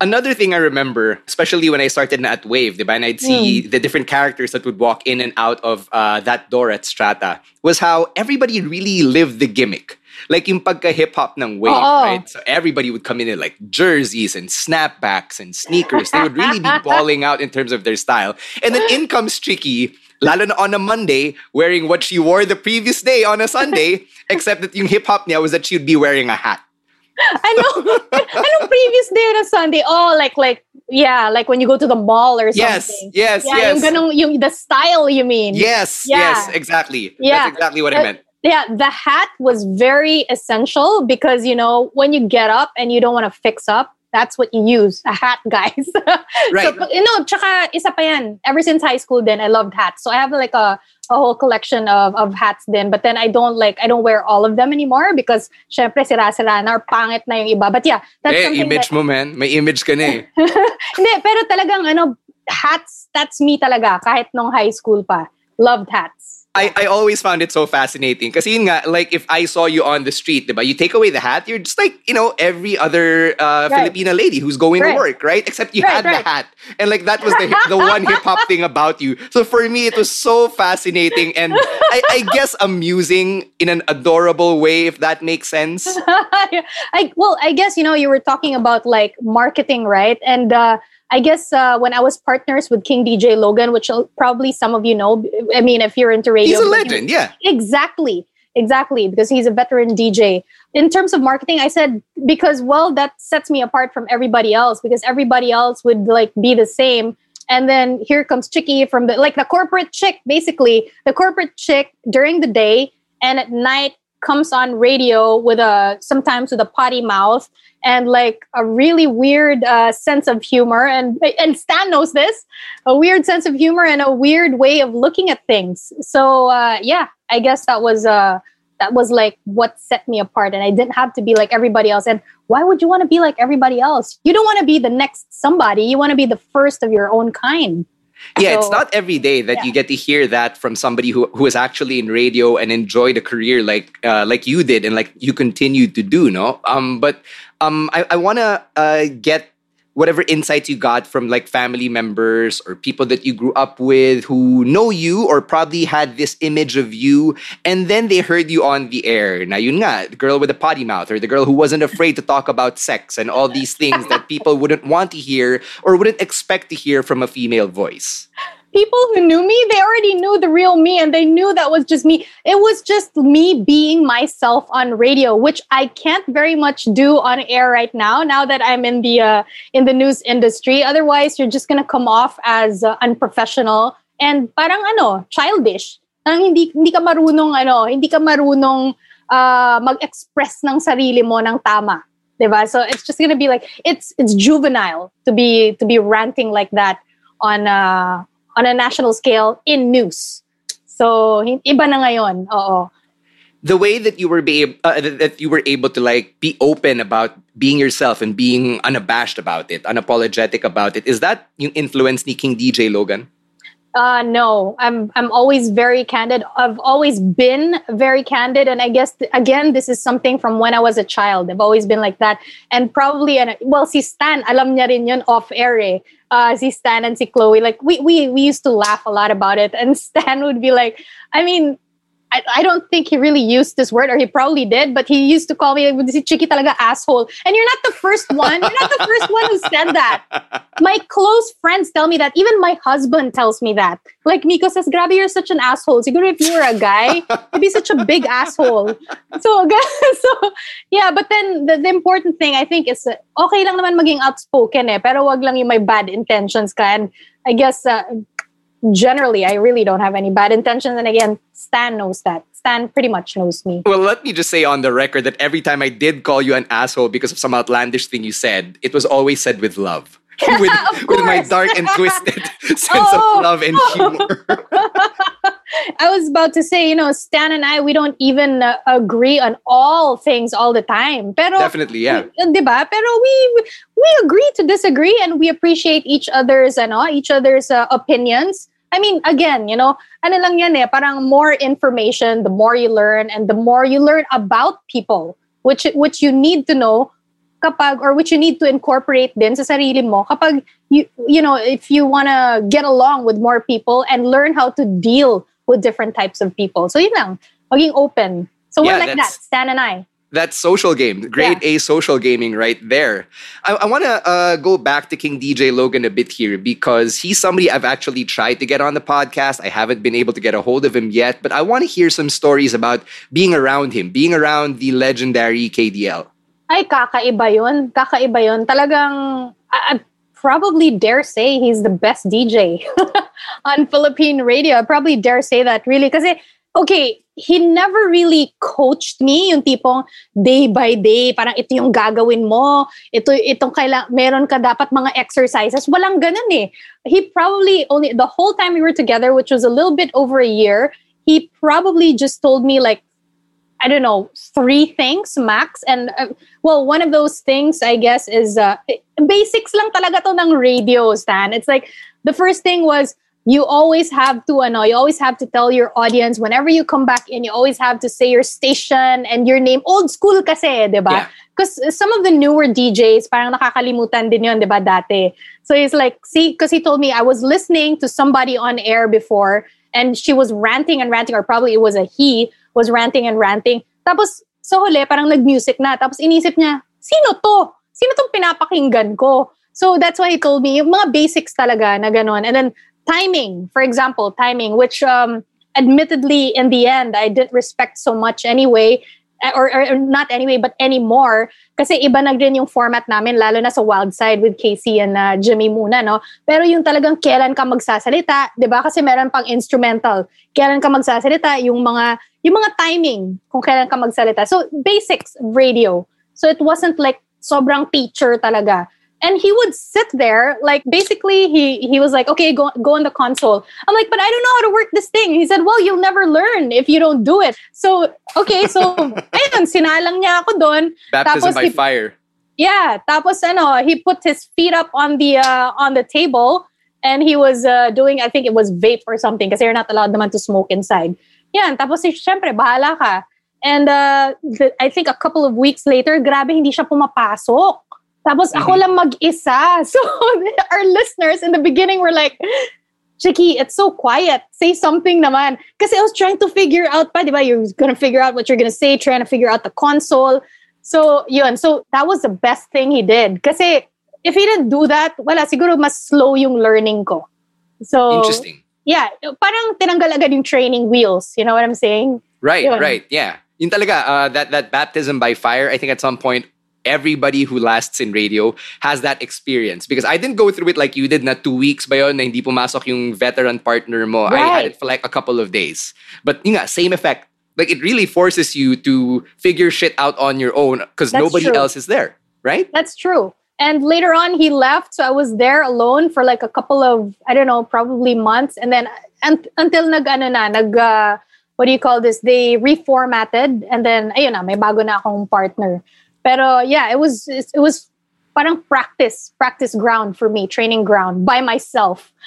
Speaker 3: Another thing I remember, especially when I started at Wave, diba, and I'd see the different characters that would walk in and out of uh, that door at Strata, was how everybody really lived the gimmick. Like yung pagka hip-hop ng Wave,
Speaker 1: Oo.
Speaker 3: right? So everybody would come in in like jerseys and snapbacks and sneakers. They would really be <laughs> balling out in terms of their style. And then in comes Tricky, lalo na on a Monday, wearing what she wore the previous day on a Sunday, <laughs> except that yung hip-hop niya was that she'd be wearing a hat.
Speaker 1: I know. <laughs> Anong previous day a Sunday? Oh, like like yeah, like when you go to the mall or
Speaker 3: Yes,
Speaker 1: something.
Speaker 3: yes,
Speaker 1: yeah,
Speaker 3: yes.
Speaker 1: Yung ganong, yung the style you mean?
Speaker 3: Yes,
Speaker 1: Yeah.
Speaker 3: yes, exactly.
Speaker 1: Yeah.
Speaker 3: That's exactly what I
Speaker 1: Uh,
Speaker 3: meant.
Speaker 1: Yeah, the hat was very essential because you know when you get up and you don't want to fix up, that's what you use, a hat, <laughs> guys.
Speaker 3: Right.
Speaker 1: So, you know, tsaka isa pa yan. Ever since high school then, I loved hats. So I have like a, a whole collection of, of hats then. But then I don't like, I don't wear all of them anymore because syempre sira-sira na or pangit na yung iba. But yeah, that's
Speaker 3: Eh,
Speaker 1: something
Speaker 3: image
Speaker 1: that,
Speaker 3: mo, man. May image ka na eh. <laughs>
Speaker 1: Hindi, pero talagang ano, hats, that's me talaga kahit nung high school pa. Loved hats.
Speaker 3: I, I always found it so fascinating. Kasi yun nga, like if I saw you on the street, diba, you take away the hat, you're just like, you know, every other uh,
Speaker 1: Right.
Speaker 3: Filipina lady who's going
Speaker 1: Right.
Speaker 3: to work, right? Except you
Speaker 1: Right,
Speaker 3: had the hat. And like that was the, <laughs> the one hip hop thing about you. So for me, it was so fascinating and I, I guess amusing in an adorable way, if that makes sense. <laughs>
Speaker 1: I well, I guess you know you were talking about like marketing, right? And uh, I guess uh, when I was partners with King DJ Logan, which probably some of you know. I mean, if you're into radio,
Speaker 3: He's a legend, yeah.
Speaker 1: Exactly. Exactly. Because he's a veteran DJ. In terms of marketing, I said, because, well, that sets me apart from everybody else because everybody else would like be the same. And then here comes Chicky from the, like the corporate chick, basically. The corporate chick during the day and at night comes on radio with a, sometimes with a potty mouth and like a really weird uh, sense of humor. And, and Stan knows this a weird sense of humor and a weird way of looking at things. So uh, yeah, I guess that was uh, that was like what set me apart, and I didn't have to be like everybody else. And why would you want to be like everybody else? You don't want to be the next somebody. You want to be the first of your own kind.
Speaker 3: Yeah, it's not every day that
Speaker 1: yeah.
Speaker 3: you get to hear that from somebody who who is actually in radio and enjoyed a career like uh, like you did and like you continue to do, no? Um, but um, I, I wanna uh, get whatever insights you got from like family members or people that you grew up with who know you or probably had this image of you and then they heard you on the air. Now yun nga, the girl with the potty mouth or the girl who wasn't afraid to talk about sex and all these things that people wouldn't want to hear or wouldn't expect to hear from a female voice.
Speaker 1: People who knew me, they already knew the real me and they knew that was just me. It was just me being myself on radio, which I can't very much do on air right now, now that I'm in the uh, in the news industry. Otherwise, you're just going to come off as uh, unprofessional and parang ano, childish. Parang hindi hindi ka marunong ano, hindi ka marunong uh, mag-express ng sarili mo ng tama. 'Di ba? So it's just gonna be like it's it's juvenile to be to be ranting like that on uh, on a national scale in news. So iba na ngayon. Oo.
Speaker 3: the way that you were be uh, that you were able to like be open about being yourself and being unabashed about it, unapologetic about it, is that yung influence ni King DJ Logan?
Speaker 1: Uh, no, I'm I'm always very candid. I've always been very candid, and I guess th- again, this is something from when I was a child. I've always been like that, and probably and well, si Stan, alam niya rin yun off air. Eh. Uh, si Stan and si Chloe, like we we we used to laugh a lot about it, and <laughs> Stan would be like, I mean. I, I don't think he really used this word, or he probably did, but he used to call me si Chicky talaga asshole. And you're not the first one. You're not the first one who said that. <laughs> My close friends tell me that. Even my husband tells me that. Like Miko says, Grabe, you're such an asshole. Siguro if you were a guy, you'd be such a big asshole. So, <laughs> so yeah, but then the, the important thing I think is okay lang naman maging outspoken eh, pero wag lang yung may bad intentions ka. And I guess uh, generally, I really don't have any bad intentions. And again, Stan knows that. Stan pretty much knows me.
Speaker 3: Well, let me just say on the record that every time I did call you an asshole because of some outlandish thing you said, it was always said with love. <laughs> with, with my dark and <laughs> twisted <laughs> sense
Speaker 1: Oh.
Speaker 3: of love and humor.
Speaker 1: I was about to say, you know, Stan and I, we don't even uh, agree on all things all the time. Pero,
Speaker 3: Definitely, yeah.
Speaker 1: Di ba? Pero we we agree to disagree and we appreciate each other's ano, each other's uh, opinions. I mean, again, you know, ano lang yan eh, parang more information, the more you learn and the more you learn about people, which which you need to know kapag or which you need to incorporate din sa sarili mo kapag you you know if you want to get along with more people and learn how to deal with different types of people. So yun lang maging open. So we're like that Stan and I
Speaker 3: That's social game, grade A social gaming right there. I, I want to uh, go back to King DJ Logan a bit here because he's somebody I've actually tried to get on the podcast. I haven't been able to get a hold of him yet, but I want to hear some stories about being around him, being around the legendary KDL.
Speaker 1: ay kakaiba yun kakaiba yun talagang I, I probably dare say he's the best DJ <laughs> on Philippine radio I probably dare say that really kasi okay he never really coached me yung tipong day by day parang ito yung gagawin mo ito itong kailang meron ka dapat mga exercises walang ganun eh he probably only the whole time we were together which was a little bit over a year he probably just told me like I don't know, three things max. And uh, well, one of those things, I guess, is uh, basics lang talaga to ng radio, Stan. It's like the first thing was you always have to ano, you always have to tell your audience whenever you come back in, you always have to say your station and your name. Old school kasi, di ba? Because yeah. some of the newer DJs, parang nakakalimutan din yun, di ba, dati. So he's like, see, because he told me I was listening to somebody on air before and she was ranting and ranting, or probably it was a he, was ranting and ranting. Tapos, sa huli, parang nag-music na. Tapos inisip niya, sino to? Sino tong pinapakinggan ko? So that's why he told me, yung mga basics talaga na ganun. And then timing, for example, timing, which um, admittedly in the end, I didn't respect so much anyway. Eh, or, or, not anyway, but anymore. Kasi iba na rin yung format namin, lalo na sa Wild Side with Casey and uh, Jimmy Muna, no? Pero yung talagang kailan ka magsasalita, di ba? Kasi meron pang instrumental. Kailan ka magsasalita, yung mga, yung mga timing, kung kailan ka magsalita. So, basics radio. So, it wasn't like sobrang teacher talaga and he would sit there like basically he he was like okay go go on the console. I'm like but i don't know how to work this thing. He said well you'll never learn if you don't do it. So okay so <laughs> ayun sinalang niya ako doon
Speaker 3: baptism tapos by he, fire.
Speaker 1: Yeah tapos ano he put his feet up on the uh, on the table and he was uh, doing i think it was vape or something because you're not allowed naman to smoke inside. Yeah and tapos syempre bahala ka. And uh, the, i think a couple of weeks later grabe hindi siya pumapasok Tapos ako mm-hmm. lang mag-isa. <laughs> So our listeners in the beginning were like, Chicky, it's so quiet. Say something naman. Because I was trying to figure out pa, di ba? You're gonna figure out what you're gonna say, trying to figure out the console. So, yun. So, that was the best thing he did. Kasi if he didn't do that, wala, siguro mas slow yung learning ko. So,
Speaker 3: Interesting.
Speaker 1: Yeah. Parang tinanggal agad yung training wheels. You know what I'm saying?
Speaker 3: Right, yun. right. Yeah. Yun talaga, uh, that, that baptism by fire, I think at some point, everybody who lasts in radio has that experience because I didn't go through it like you did na two weeks ba yun na hindi pumasok yung veteran partner mo. Right. I had it for like a couple of days. But yun nga, same effect. Like it really forces you to figure shit out on your own because nobody true. else is there, right?
Speaker 1: That's true. And later on, he left, so I was there alone for like a couple of I don't know, probably months, and then and, until nag ano na nag uh, what do you call this? They reformatted, and then ayun na, may bago na akong partner. Pero yeah, it was it was parang practice practice ground for me, training ground by myself. <laughs>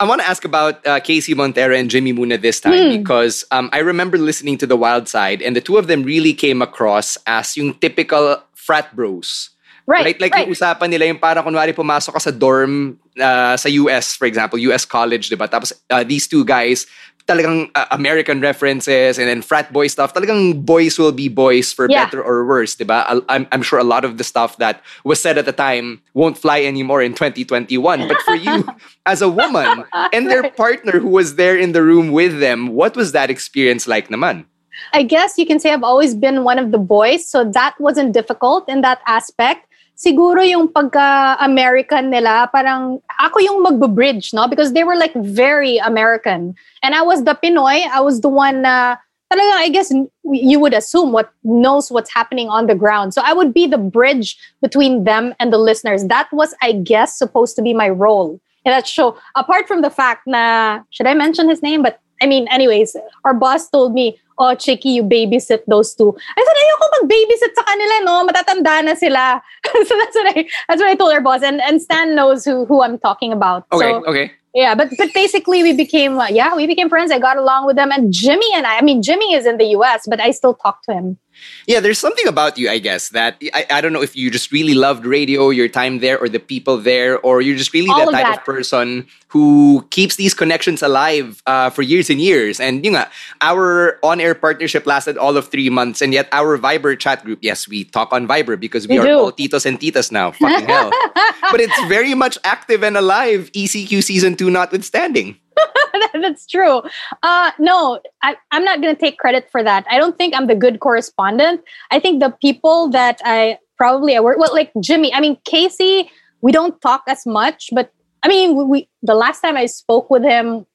Speaker 3: I want to ask about uh, Casey Montero and Jimmy Muna this time mm. because um, I remember listening to The Wild Side and the two of them really came across as yung typical frat bros.
Speaker 1: Right, right?
Speaker 3: Like
Speaker 1: right.
Speaker 3: yung usapan nila yung parang kunwari pumasok ka sa dorm uh, sa US, for example, US college, diba? Tapos uh, these two guys talagang uh, American references and then frat boy stuff. Talagang boys will be boys for yeah. better or worse, diba? I'm, I'm sure a lot of the stuff that was said at the time won't fly anymore in 2021. But for you, <laughs> as a woman and their <laughs> partner who was there in the room with them, what was that experience like naman?
Speaker 1: I guess you can say I've always been one of the boys, so that wasn't difficult in that aspect siguro yung pagka-American nila, parang ako yung magbe-bridge, no? Because they were like very American. And I was the Pinoy. I was the one na, talaga, I guess you would assume what knows what's happening on the ground. So I would be the bridge between them and the listeners. That was, I guess, supposed to be my role in that show. Apart from the fact na, should I mention his name? But I mean, anyways, our boss told me, oh, Chicky, you babysit those two. I said, ayoko mag-babysit sa kanila, no? Matatanda na sila. <laughs> so that's what I that's what I told our boss. And and Stan knows who who I'm talking about.
Speaker 3: Okay,
Speaker 1: so,
Speaker 3: okay.
Speaker 1: Yeah, but but basically we became uh, yeah we became friends. I got along with them, and Jimmy and I. I mean, Jimmy is in the U.S., but I still talk to him.
Speaker 3: Yeah, there's something about you, I guess, that I, I don't know if you just really loved radio, your time there, or the people there, or you're just really that type that. of person who keeps these connections alive uh, for years and years. And you know, our on-air partnership lasted all of three months, and yet our Viber chat group, yes, we talk on Viber because we, we are do. all titos and titas now. Fucking hell. <laughs> but it's very much active and alive, ECQ season two notwithstanding. <laughs>
Speaker 1: That's true. Uh, no, I, I'm not going to take credit for that. I don't think I'm the good correspondent. I think the people that I probably I work well, like Jimmy. I mean, Casey. We don't talk as much, but I mean, we, we the last time I spoke with him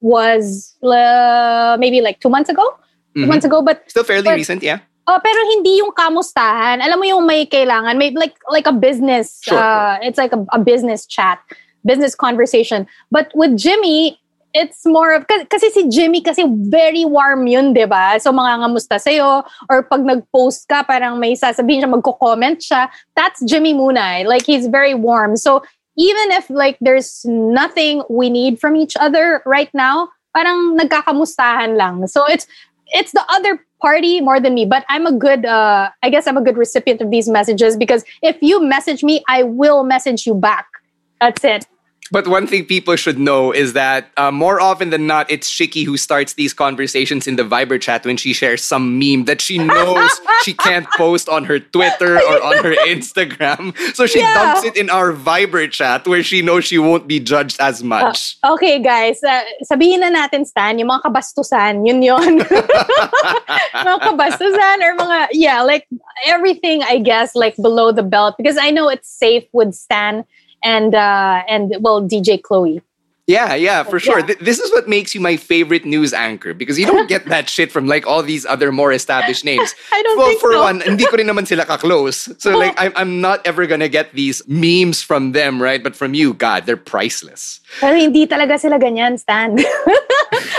Speaker 1: was uh, maybe like two months ago. Two
Speaker 3: Mhm.
Speaker 1: months ago, but
Speaker 3: Still fairly
Speaker 1: But-
Speaker 3: recent, yeah.
Speaker 1: Oh, pero hindi yung kamustahan. Alam mo yung may kailangan, may like like a business.
Speaker 3: Sure.
Speaker 1: Uh, it's like a, a business chat, business conversation. But with Jimmy, it's more of kasi, si Jimmy kasi very warm yun, 'di ba? So mga ngamusta sa'yo or pag nag-post ka parang may sasabihin siya, magko-comment siya. That's Jimmy Muna. eh. Like he's very warm. So even if like there's nothing we need from each other right now, parang nagkakamustahan lang. So it's it's the other party more than me but i'm a good uh i guess i'm a good recipient of these messages because if you message me i will message you back that's it
Speaker 3: But one thing people should know is that uh, more often than not, it's Chicky who starts these conversations in the Viber chat when she shares some meme that she knows <laughs> she can't post on her Twitter or on her <laughs> Instagram. So she
Speaker 1: Yeah.
Speaker 3: dumps it in our Viber chat where she knows she won't be judged as much.
Speaker 1: okay guys uh, sabihin na natin stan yung mga kabastusan yun yun <laughs> mga kabastusan or mga yeah like everything i guess like below the belt because i know it's safe with stan and uh and well dj chloe
Speaker 3: Yeah, yeah, for sure.
Speaker 1: Yeah.
Speaker 3: Th- this is what makes you my favorite news anchor because you don't get that <laughs> shit from like all these other more established names. <laughs>
Speaker 1: I don't
Speaker 3: well,
Speaker 1: think
Speaker 3: for
Speaker 1: so.
Speaker 3: one, hindi ko rin naman sila ka-close. So like, <laughs> I'm, I'm not ever gonna get these memes from them, right? But from you, God, they're priceless.
Speaker 1: Pero hindi talaga sila ganyan, Stan.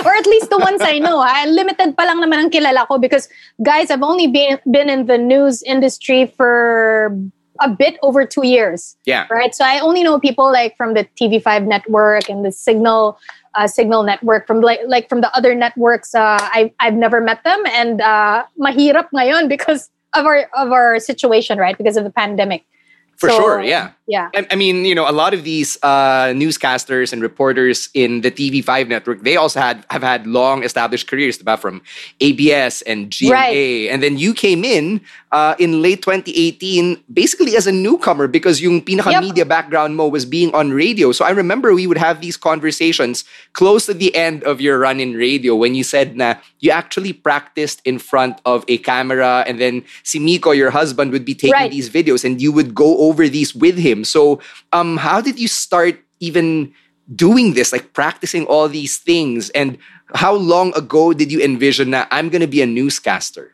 Speaker 1: Or at least the ones I know. Ha? Limited pa lang naman ang kilala ko because, guys, I've only been, been in the news industry for a bit over two years.
Speaker 3: Yeah.
Speaker 1: Right? So I only know people like from the TV5 network and the Signal uh, Signal network from like like from the other networks. Uh, I I've never met them and uh, mahirap ngayon because of our of our situation, right? Because of the pandemic.
Speaker 3: For
Speaker 1: So,
Speaker 3: sure, yeah.
Speaker 1: Yeah.
Speaker 3: I, I mean, you know, a lot of these uh, newscasters and reporters in the TV5 network, they also had have had long established careers, about from ABS and GMA.
Speaker 1: Right.
Speaker 3: And then you came in uh, in late 2018, basically as a newcomer because yung pinaka
Speaker 1: Yep.
Speaker 3: media background mo was being on radio. So I remember we would have these conversations close to the end of your run in radio when you said na you actually practiced in front of a camera and then si Miko, your husband, would be taking
Speaker 1: Right.
Speaker 3: these videos and you would go over these with him. So um how did you start even doing this, like practicing all these things? And how long ago did you envision that I'm gonna be a newscaster?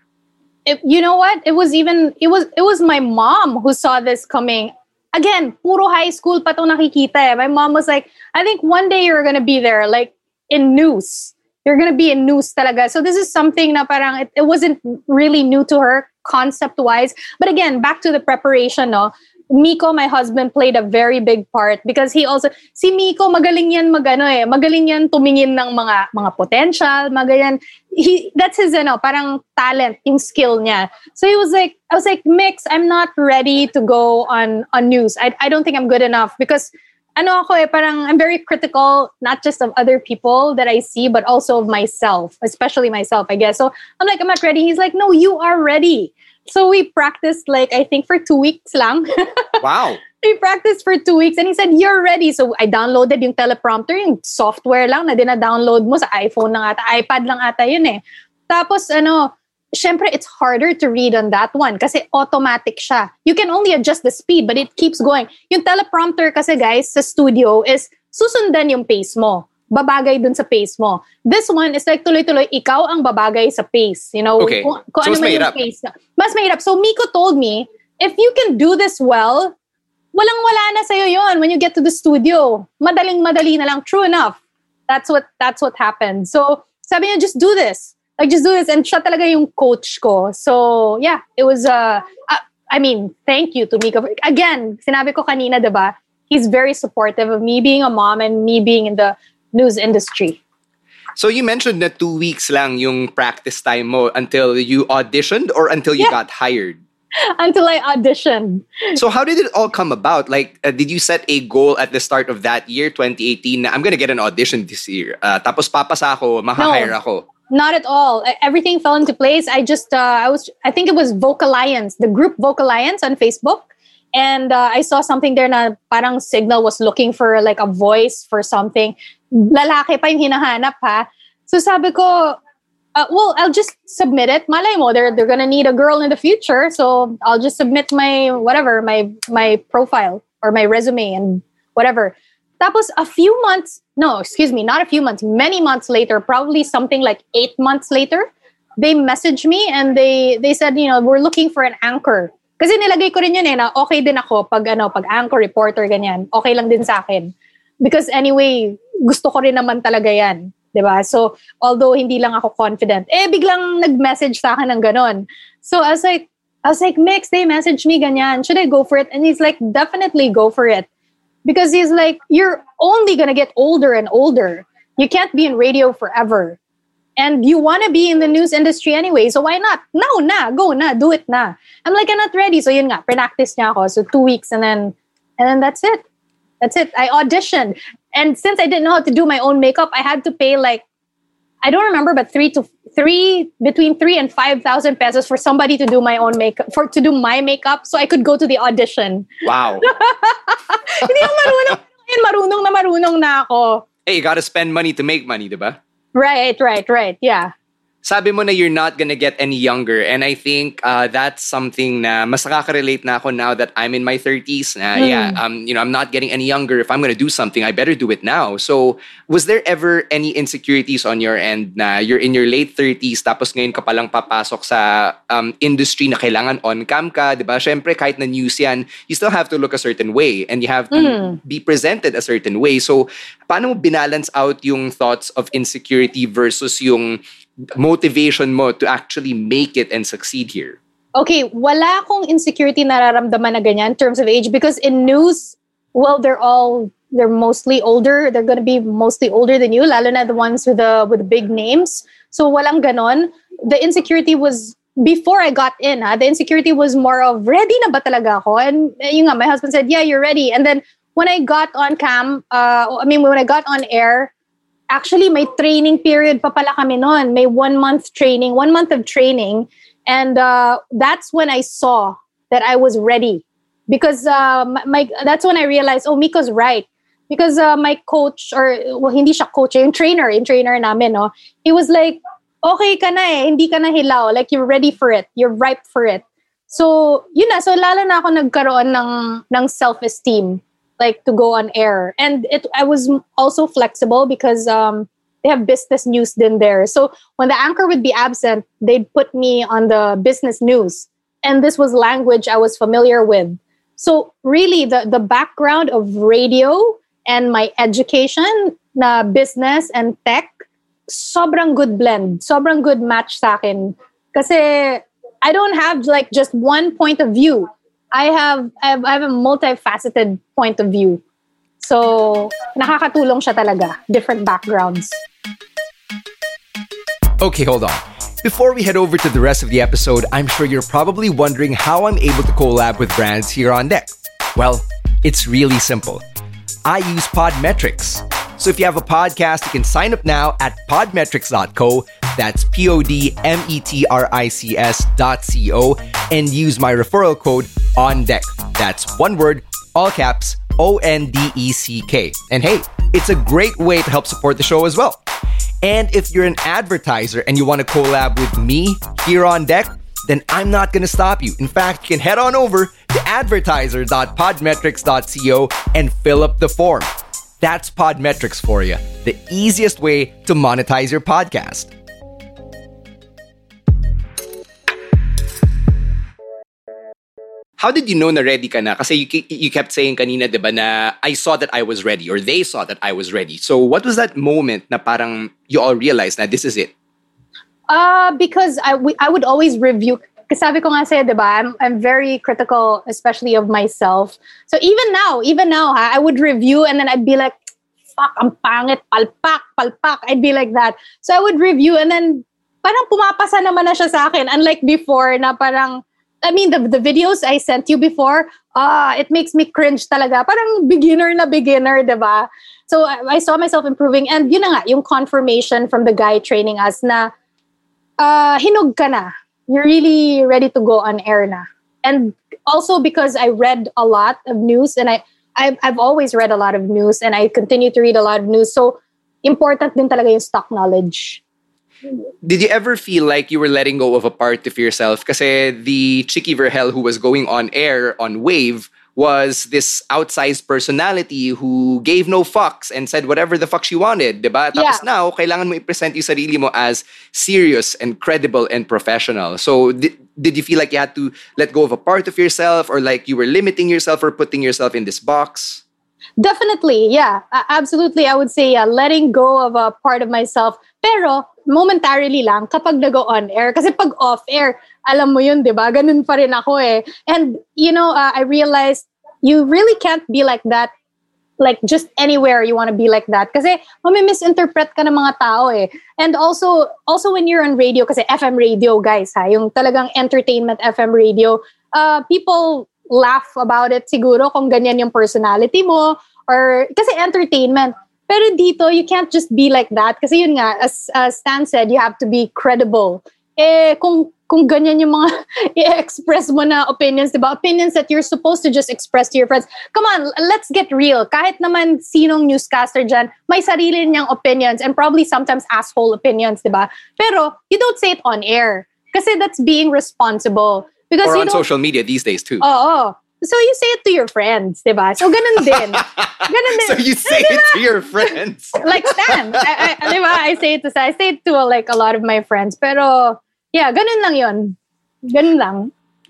Speaker 1: It, you know what? It was even it was it was my mom who saw this coming. Again, puro high school pa nakikita eh. My mom was like, I think one day you're gonna be there, like in news. You're gonna be in news talaga. So this is something na parang it, it wasn't really new to her concept wise. But again, back to the preparation, no. Miko, my husband, played a very big part because he also si Miko magaling yan magano eh, magaling yan tumingin ng mga mga potential, magaling he that's his ano, parang talent, yung skill niya. So he was like I was like, "Mix, I'm not ready to go on on news. I I don't think I'm good enough because ano ako eh, parang I'm very critical not just of other people that I see but also of myself, especially myself, I guess. So I'm like, I'm not ready. He's like, no, you are ready. So we practiced like I think for two weeks lang. <laughs>
Speaker 3: Wow.
Speaker 1: we practiced for two weeks and he said, you're ready. So I downloaded yung teleprompter, yung software lang na dina-download mo sa iPhone lang ata, iPad lang ata yun eh. Tapos ano, syempre it's harder to read on that one kasi automatic siya. You can only adjust the speed but it keeps going. Yung teleprompter kasi guys sa studio is susundan yung pace mo. Babagay dun sa pace mo. This one is like tuloy-tuloy, ikaw ang babagay sa pace. You know,
Speaker 3: Okay.
Speaker 1: kung, kung
Speaker 3: So,
Speaker 1: ano
Speaker 3: mas
Speaker 1: man yung
Speaker 3: mahirap.
Speaker 1: pace. Mas mahirap. So Miko told me, if you can do this well, walang-wala na sa'yo yon when you get to the studio. Madaling-madali na lang. True enough. That's what that's what happened. So, sabi niya, just do this. Like, just do this. And siya talaga yung coach ko. So, yeah, it was, uh, uh, I mean, thank you to Miko. Again, sinabi ko kanina, diba? He's very supportive of me being a mom and me being in the news industry.
Speaker 3: So you mentioned na two weeks lang yung practice time mo until you auditioned or until you
Speaker 1: Yeah.
Speaker 3: got hired. <laughs>
Speaker 1: Until I auditioned.
Speaker 3: So how did it all come about? Like, uh, did you set a goal at the start of that year, 2018, na I'm gonna get an audition this year? Uh, tapos papasa ako, mahahire
Speaker 1: No.
Speaker 3: ako.
Speaker 1: Not at all. Everything fell into place. I just, uh, I was, I think it was Vocalliance, the group Vocalliance on Facebook. And uh, I saw something there na parang Signal was looking for like a voice for something. Lalaki pa yung hinahanap ha. So sabi ko, uh, well, I'll just submit it. Malay mo, they're, they're gonna need a girl in the future. So I'll just submit my, whatever, my, my profile or my resume and whatever. Tapos a few months, no, excuse me, not a few months, many months later, probably something like eight months later, they messaged me and they they said, you know, we're looking for an anchor. Kasi nilagay ko rin yun eh, na okay din ako pag, ano, pag anchor, reporter, ganyan. Okay lang din sa akin. Because anyway, gusto ko rin naman talaga yan. 'di ba? So, although hindi lang ako confident, eh biglang nag-message sa akin ng ganon. So, I was like, I was like, Mix, they message me ganyan. Should I go for it? And he's like, definitely go for it. Because he's like, you're only gonna get older and older. You can't be in radio forever. And you want to be in the news industry anyway, so why not? No, na, go na, do it na. I'm like, I'm not ready. So yun nga, practice niya ako. So two weeks and then, and then that's it. That's it. I auditioned. And since I didn't know how to do my own makeup, I had to pay like, I don't remember, but three to three, between three and 5,000 pesos for somebody to do my own makeup, for to do my makeup so I could go to the audition.
Speaker 3: Wow. <laughs>
Speaker 1: Hindi ako marunong. Marunong na marunong na ako.
Speaker 3: Hey, you gotta spend money to make money, diba?
Speaker 1: Right, right, right. Yeah.
Speaker 3: Sabi mo na you're not gonna get any younger and I think uh, that's something na mas nakaka-relate na ako now that I'm in my 30s na mm. yeah um, you know I'm not getting any younger if I'm gonna do something I better do it now so was there ever any insecurities on your end na you're in your late 30s tapos ngayon ka palang papasok sa um, industry na kailangan on-cam ka diba syempre kahit na news yan you still have to look a certain way and you have to mm. be presented a certain way so paano mo binalance out yung thoughts of insecurity versus yung motivation mo to actually make it and succeed here?
Speaker 1: Okay, wala akong insecurity nararamdaman na ganyan in terms of age because in news, well, they're all they're mostly older. They're to be mostly older than you, lalo na the ones with the with the big names. So walang ganon. The insecurity was before I got in. Ha, the insecurity was more of ready na ba talaga ako? And eh, yung nga, my husband said, "Yeah, you're ready." And then when I got on cam, uh, I mean when I got on air, actually may training period pa pala kami noon. May one month training, one month of training. And uh, that's when I saw that I was ready. Because uh, my, that's when I realized, oh, Miko's right. Because uh, my coach, or well, hindi siya coach, yung trainer, yung trainer namin, no? He was like, okay ka na eh, hindi ka na hilaw. Like, you're ready for it. You're ripe for it. So, yun na. So, lalo na ako nagkaroon ng, ng self-esteem like to go on air. And it i was also flexible because um they have business news then there. So when the anchor would be absent they'd put me on the business news. And this was language i was familiar with. So really the the background of radio and my education na business and tech sobrang good blend. Sobrang good match sa akin. Kasi i don't have like just one point of view I have, I have I have a multifaceted point of view. So, nakakatulong siya talaga. Different backgrounds.
Speaker 3: Okay, hold on. Before we head over to the rest of the episode, I'm sure you're probably wondering how I'm able to collab with brands here on deck. Well, it's really simple. I use Podmetrics. So if you have a podcast, you can sign up now at podmetrics.co. That's P O D M E T R I C S dot C O and use my referral code on deck. That's one word, all caps, O N D E C K. And hey, it's a great way to help support the show as well. And if you're an advertiser and you want to collab with me here on deck, then I'm not going to stop you. In fact, you can head on over to advertiser.podmetrics.co and fill up the form. That's Podmetrics for you, the easiest way to monetize your podcast. How did you know na ready ka na? Kasi you, you kept saying kanina, di ba, na I saw that I was ready or they saw that I was ready. So what was that moment na parang you all realized na this is it?
Speaker 1: Uh, because I would always review kasi sabi ko nga sa'yo, di ba, I'm, I'm very critical, especially of myself. So even now, even now, ha, I would review and then I'd be like, fuck, ang pangit, palpak, palpak. I'd be like that. So I would review and then parang pumapasa naman na siya sa akin. Unlike before na parang, I mean, the, the videos I sent you before, ah, it makes me cringe talaga. Parang beginner na beginner, di ba? So I, I saw myself improving. And yun na nga, yung confirmation from the guy training us na uh, hinog ka na. You're really ready to go on air na. And also because I read a lot of news and I, I've, I've always read a lot of news and I continue to read a lot of news. So important din talaga yung stock knowledge.
Speaker 3: Did you ever feel like you were letting go of a part of yourself? Kasi the Chicky Vergel who was going on air on Wave was this outsized personality who gave no fucks and said whatever the fuck she wanted, diba? Tapos
Speaker 1: Yeah.
Speaker 3: now, kailangan mo i-present yung sarili mo as serious and credible and professional. So, di- did you feel like you had to let go of a part of yourself or like you were limiting yourself or putting yourself in this box?
Speaker 1: Definitely, yeah, A- absolutely. I would say yeah, letting go of a part of myself. Pero momentarily lang kapag nag on air. Kasi pag off air, alam mo yun, di ba? Ganun pa rin ako eh. And you know, uh, I realized you really can't be like that like just anywhere you want to be like that kasi mami-misinterpret ka ng mga tao eh and also also when you're on radio kasi FM radio guys ha yung talagang entertainment FM radio uh, people laugh about it siguro kung ganyan yung personality mo or kasi entertainment pero dito you can't just be like that kasi yun nga as, as Stan said you have to be credible eh kung kung ganyan yung mga <laughs> i-express mo na opinions, di ba? Opinions that you're supposed to just express to your friends. Come on, let's get real. Kahit naman sinong newscaster dyan, may sarili niyang opinions and probably sometimes asshole opinions, di ba? Pero you don't say it on air. Kasi that's being responsible. Because
Speaker 3: Or on social media these days too.
Speaker 1: Oo. So you say it to your friends, di ba? So ganun din. <laughs> ganun din.
Speaker 3: so you say it to your friends. <laughs>
Speaker 1: like Stan. I, I, di ba? I say it to I say it to like a lot of my friends. Pero yeah, ganun lang yon. Ganun lang.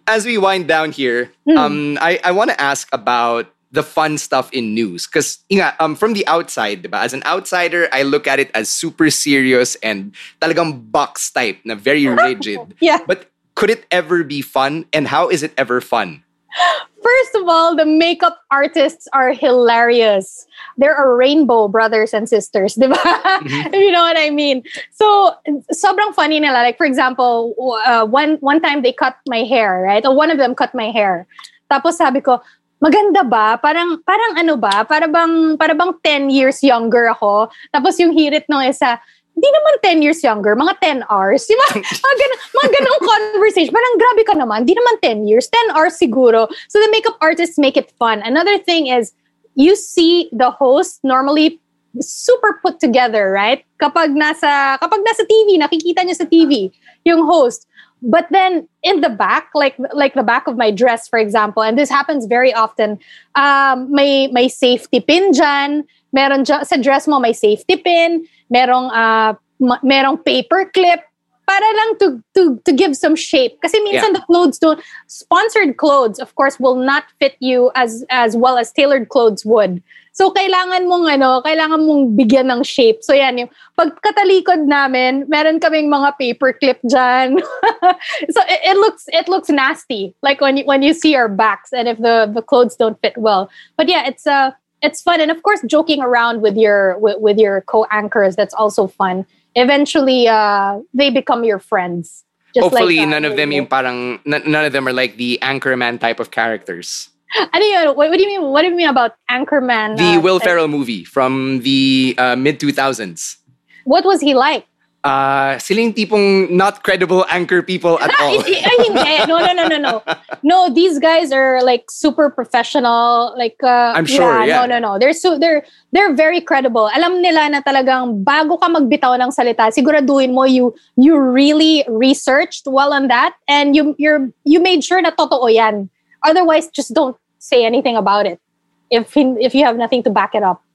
Speaker 3: As we wind down here,
Speaker 1: Hmm.
Speaker 3: um, I, I want to ask about the fun stuff in news. Because um, from the outside, diba, as an outsider, I look at it as super serious and talagang box type na very <laughs> rigid.
Speaker 1: Yeah.
Speaker 3: But could it ever be fun? And how is it ever fun?
Speaker 1: First of all, the makeup artists are hilarious. They're a rainbow brothers and sisters, <laughs> di ba?
Speaker 3: Mm-hmm.
Speaker 1: You know what I mean. So, sobrang funny nila. Like, for example, uh, one, one time they cut my hair, right? Or one of them cut my hair. Tapos sabi ko, maganda ba? Parang, parang ano ba? Para bang, para bang 10 years younger ako? Tapos yung hirit nung isa, di naman 10 years younger, mga 10 hours. Di ba? <laughs> Mga, ganun, mga ganung conversation. Parang grabe ka naman, di naman 10 years, 10 hours siguro. So the makeup artists make it fun. Another thing is, you see the host normally super put together, right? Kapag nasa, kapag nasa TV, nakikita niya sa TV, yung host. But then in the back, like like the back of my dress, for example, and this happens very often, um, may may safety pin dyan, meron dyan, sa dress mo may safety pin, merong uh, ma- merong paper clip, para lang to to to give some shape. Kasi minsan
Speaker 3: Yeah.
Speaker 1: the clothes don't sponsored clothes, of course, will not fit you as as well as tailored clothes would. So kailangan mong ano, kailangan mong bigyan ng shape. So yan yung pagkatalikod namin, meron kaming mga paper clip diyan. <laughs> so it, it looks it looks nasty like when you, when you see our backs and if the the clothes don't fit well. But yeah, it's uh it's fun and of course joking around with your with, with your co-anchors that's also fun. Eventually uh they become your friends. Just
Speaker 3: Hopefully,
Speaker 1: like,
Speaker 3: none of them yung parang, n- none of them are like the Anchorman type of characters.
Speaker 1: Ano yun? What, what do you mean? What do you mean about Anchorman?
Speaker 3: The
Speaker 1: uh,
Speaker 3: Will Ferrell movie from the uh, mid 2000s.
Speaker 1: What was he like?
Speaker 3: Uh, sila yung tipong not credible anchor people at all.
Speaker 1: Ay, hindi. No, no, no, no, no. No, these guys are like super professional. Like, uh,
Speaker 3: I'm sure, yeah.
Speaker 1: No, no, no. They're so they're they're very credible. Alam nila na talagang bago ka magbitaw ng salita, siguraduhin mo you you really researched well on that and you you're you made sure na totoo yan. Otherwise, just don't say anything about it. If if you have nothing to back it up.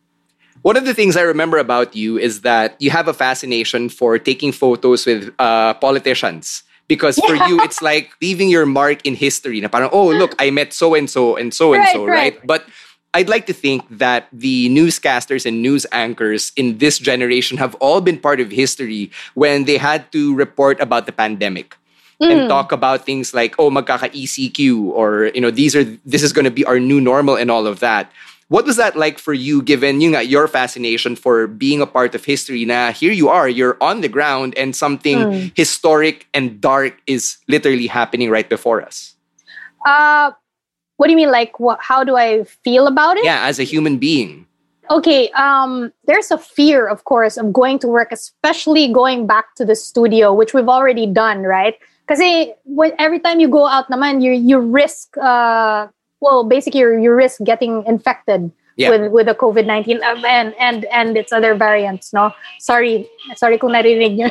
Speaker 3: One of the things I remember about you is that you have a fascination for taking photos with uh, politicians. Because for you, it's like leaving your mark in history. Na parang, oh, look, I met so and so and so and so,
Speaker 1: Right.
Speaker 3: But I'd like to think that the newscasters and news anchors in this generation have all been part of history when they had to report about the pandemic. and talk about things like oh magkaka ECQ or you know these are this is going to be our new normal and all of that. What was that like for you given you know, your fascination for being a part of history na here you are you're on the ground and something historic and dark is literally happening right before us.
Speaker 1: Uh, what do you mean? Like, what? How do I feel about it?
Speaker 3: Yeah, as a human being.
Speaker 1: Okay. Um, there's a fear, of course, of going to work, especially going back to the studio, which we've already done, right? Because every time you go out, naman, you you risk. Uh, well, basically, you you risk getting infected
Speaker 3: Yeah.
Speaker 1: with with the COVID nineteen um, and and and its other variants. No, sorry, sorry kung narinig niyo.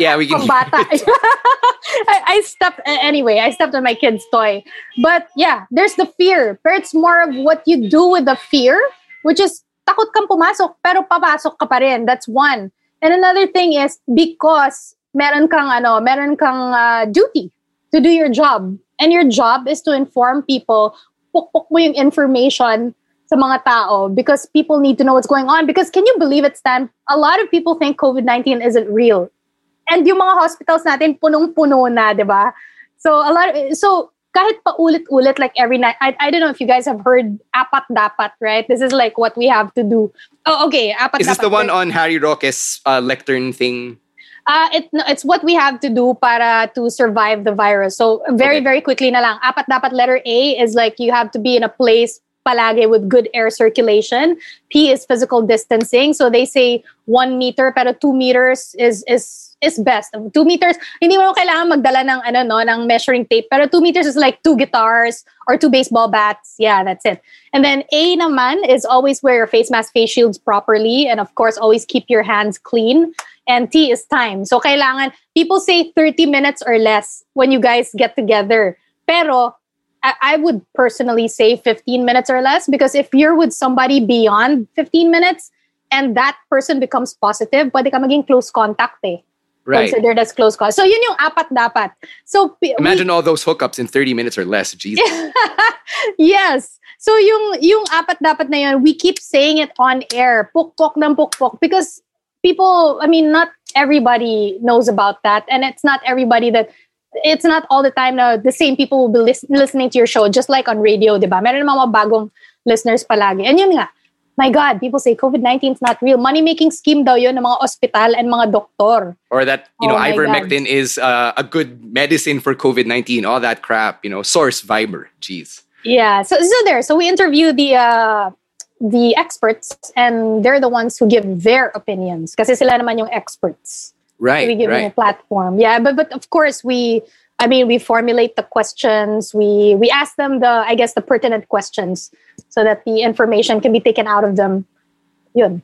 Speaker 3: Yeah, we can. <laughs>
Speaker 1: Pambata. <laughs> I, I stepped anyway. I stepped on my kid's toy, but yeah, there's the fear. But it's more of what you do with the fear, which is takot kang pumasok pero papasok ka pa rin. That's one. And another thing is because meron kang ano, meron kang uh, duty to do your job. And your job is to inform people, pukpok mo yung information sa mga tao because people need to know what's going on. Because can you believe it, Stan? A lot of people think COVID-19 isn't real. And yung mga hospitals natin, punong-puno na, di ba? So, a lot of, so, kahit pa ulit-ulit, like every night, I, I don't know if you guys have heard apat dapat, right? This is like what we have to do. Oh, okay, apat
Speaker 3: Is this the one on Harry Roque's uh, lectern thing?
Speaker 1: Uh, it, it's what we have to do para to survive the virus. So very,
Speaker 3: Okay.
Speaker 1: very quickly na lang. Apat dapat letter A is like you have to be in a place palagi with good air circulation. P is physical distancing. So they say one meter, pero two meters is is is best. Two meters, hindi mo kailangan magdala ng ano no, ng measuring tape. Pero two meters is like two guitars or two baseball bats. Yeah, that's it. And then A naman is always wear your face mask, face shields properly, and of course always keep your hands clean. And T is time. So kailangan, people say 30 minutes or less when you guys get together. Pero I, would personally say 15 minutes or less because if you're with somebody beyond 15 minutes and that person becomes positive, pwede ka maging close contact eh.
Speaker 3: Right.
Speaker 1: Considered as close contact. So yun yung apat dapat. So p- we-
Speaker 3: Imagine all those hookups in 30 minutes or less. Jesus. <laughs>
Speaker 1: yes. So yung yung apat dapat na yun, we keep saying it on air. Pukpok ng pukpok because people, I mean, not everybody knows about that and it's not everybody that it's not all the time na the same people will be lis- listening to your show just like on radio, di ba? Meron mga bagong listeners palagi. And yun nga, my God, people say COVID-19 is not real. Money-making scheme daw yun ng mga ospital and mga doktor.
Speaker 3: Or that, you
Speaker 1: Oh
Speaker 3: know, ivermectin is uh, a good medicine for COVID 19, all that crap, you know, source Viber. Jeez.
Speaker 1: Yeah. So so there. So we interview the uh, the experts, and they're the ones who give their opinions. Kasi sila naman yung experts.
Speaker 3: Right.
Speaker 1: we give them a
Speaker 3: right.
Speaker 1: platform. Yeah, but but of course we. I mean, we formulate the questions. We we ask them the I guess the pertinent questions, so that the information can be taken out of them. Yun.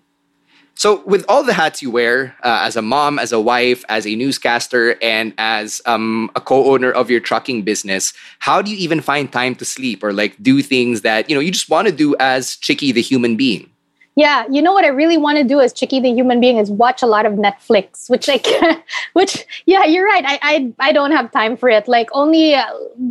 Speaker 3: So, with all the hats you wear uh, as a mom, as a wife, as a newscaster, and as um, a co-owner of your trucking business, how do you even find time to sleep or like do things that you know you just want to do as Chicky the human being?
Speaker 1: Yeah, you know what I really want to do as Chicky the human being is watch a lot of Netflix, which like, <laughs> which yeah, you're right. I I I don't have time for it. Like only uh,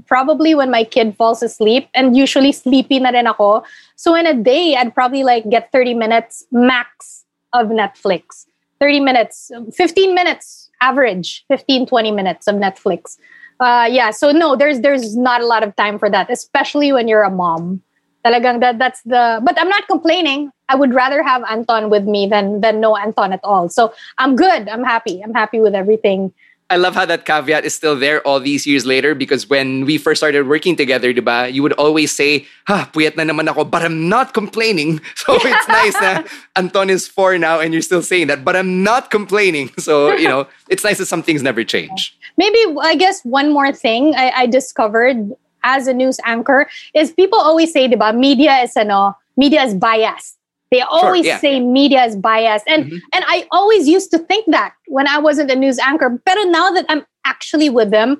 Speaker 1: probably when my kid falls asleep, and usually sleepy na rin ako. So in a day, I'd probably like get 30 minutes max of Netflix. 30 minutes, 15 minutes average, 15 20 minutes of Netflix. Uh, yeah, so no, there's there's not a lot of time for that, especially when you're a mom. Talagang that that's the but I'm not complaining. I would rather have Anton with me than than no Anton at all. So I'm good. I'm happy. I'm happy with everything.
Speaker 3: I love how that caveat is still there all these years later because when we first started working together, diba, you would always say, ha, puyat na naman ako, but I'm not complaining. <laughs> So it's <laughs> nice that Anton is four now and you're still saying that, but I'm not complaining. <laughs> So, you know, it's nice that some things never change.
Speaker 1: Maybe I guess one more thing I, I discovered as a news anchor is people always say, diba, media is ano, media is biased. They always
Speaker 3: yeah.
Speaker 1: say media is biased. And mm-hmm. and I always used to think that when I wasn't a news anchor. But now that I'm actually with them,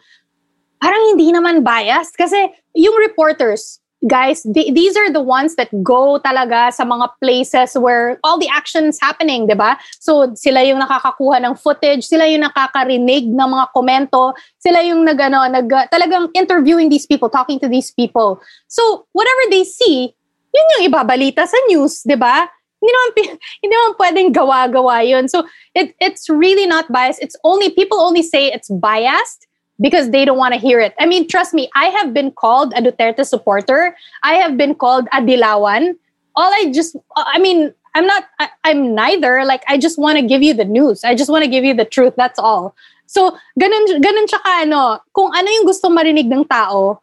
Speaker 1: parang hindi naman biased. Kasi yung reporters, guys, th- these are the ones that go talaga sa mga places where all the action's happening, di ba? So sila yung nakakakuha ng footage, sila yung nakakarinig ng mga komento, sila yung nag, ano, nag, talagang interviewing these people, talking to these people. So whatever they see, yun yung ibabalita sa news, di ba? Hindi naman, <laughs> hindi naman pwedeng gawa-gawa yun. So it, it's really not biased. It's only, people only say it's biased because they don't want to hear it. I mean, trust me, I have been called a Duterte supporter. I have been called a Dilawan. All I just, I mean, I'm not, I, I'm neither. Like, I just want to give you the news. I just want to give you the truth. That's all. So, ganun, ganun tsaka ano, kung ano yung gusto marinig ng tao,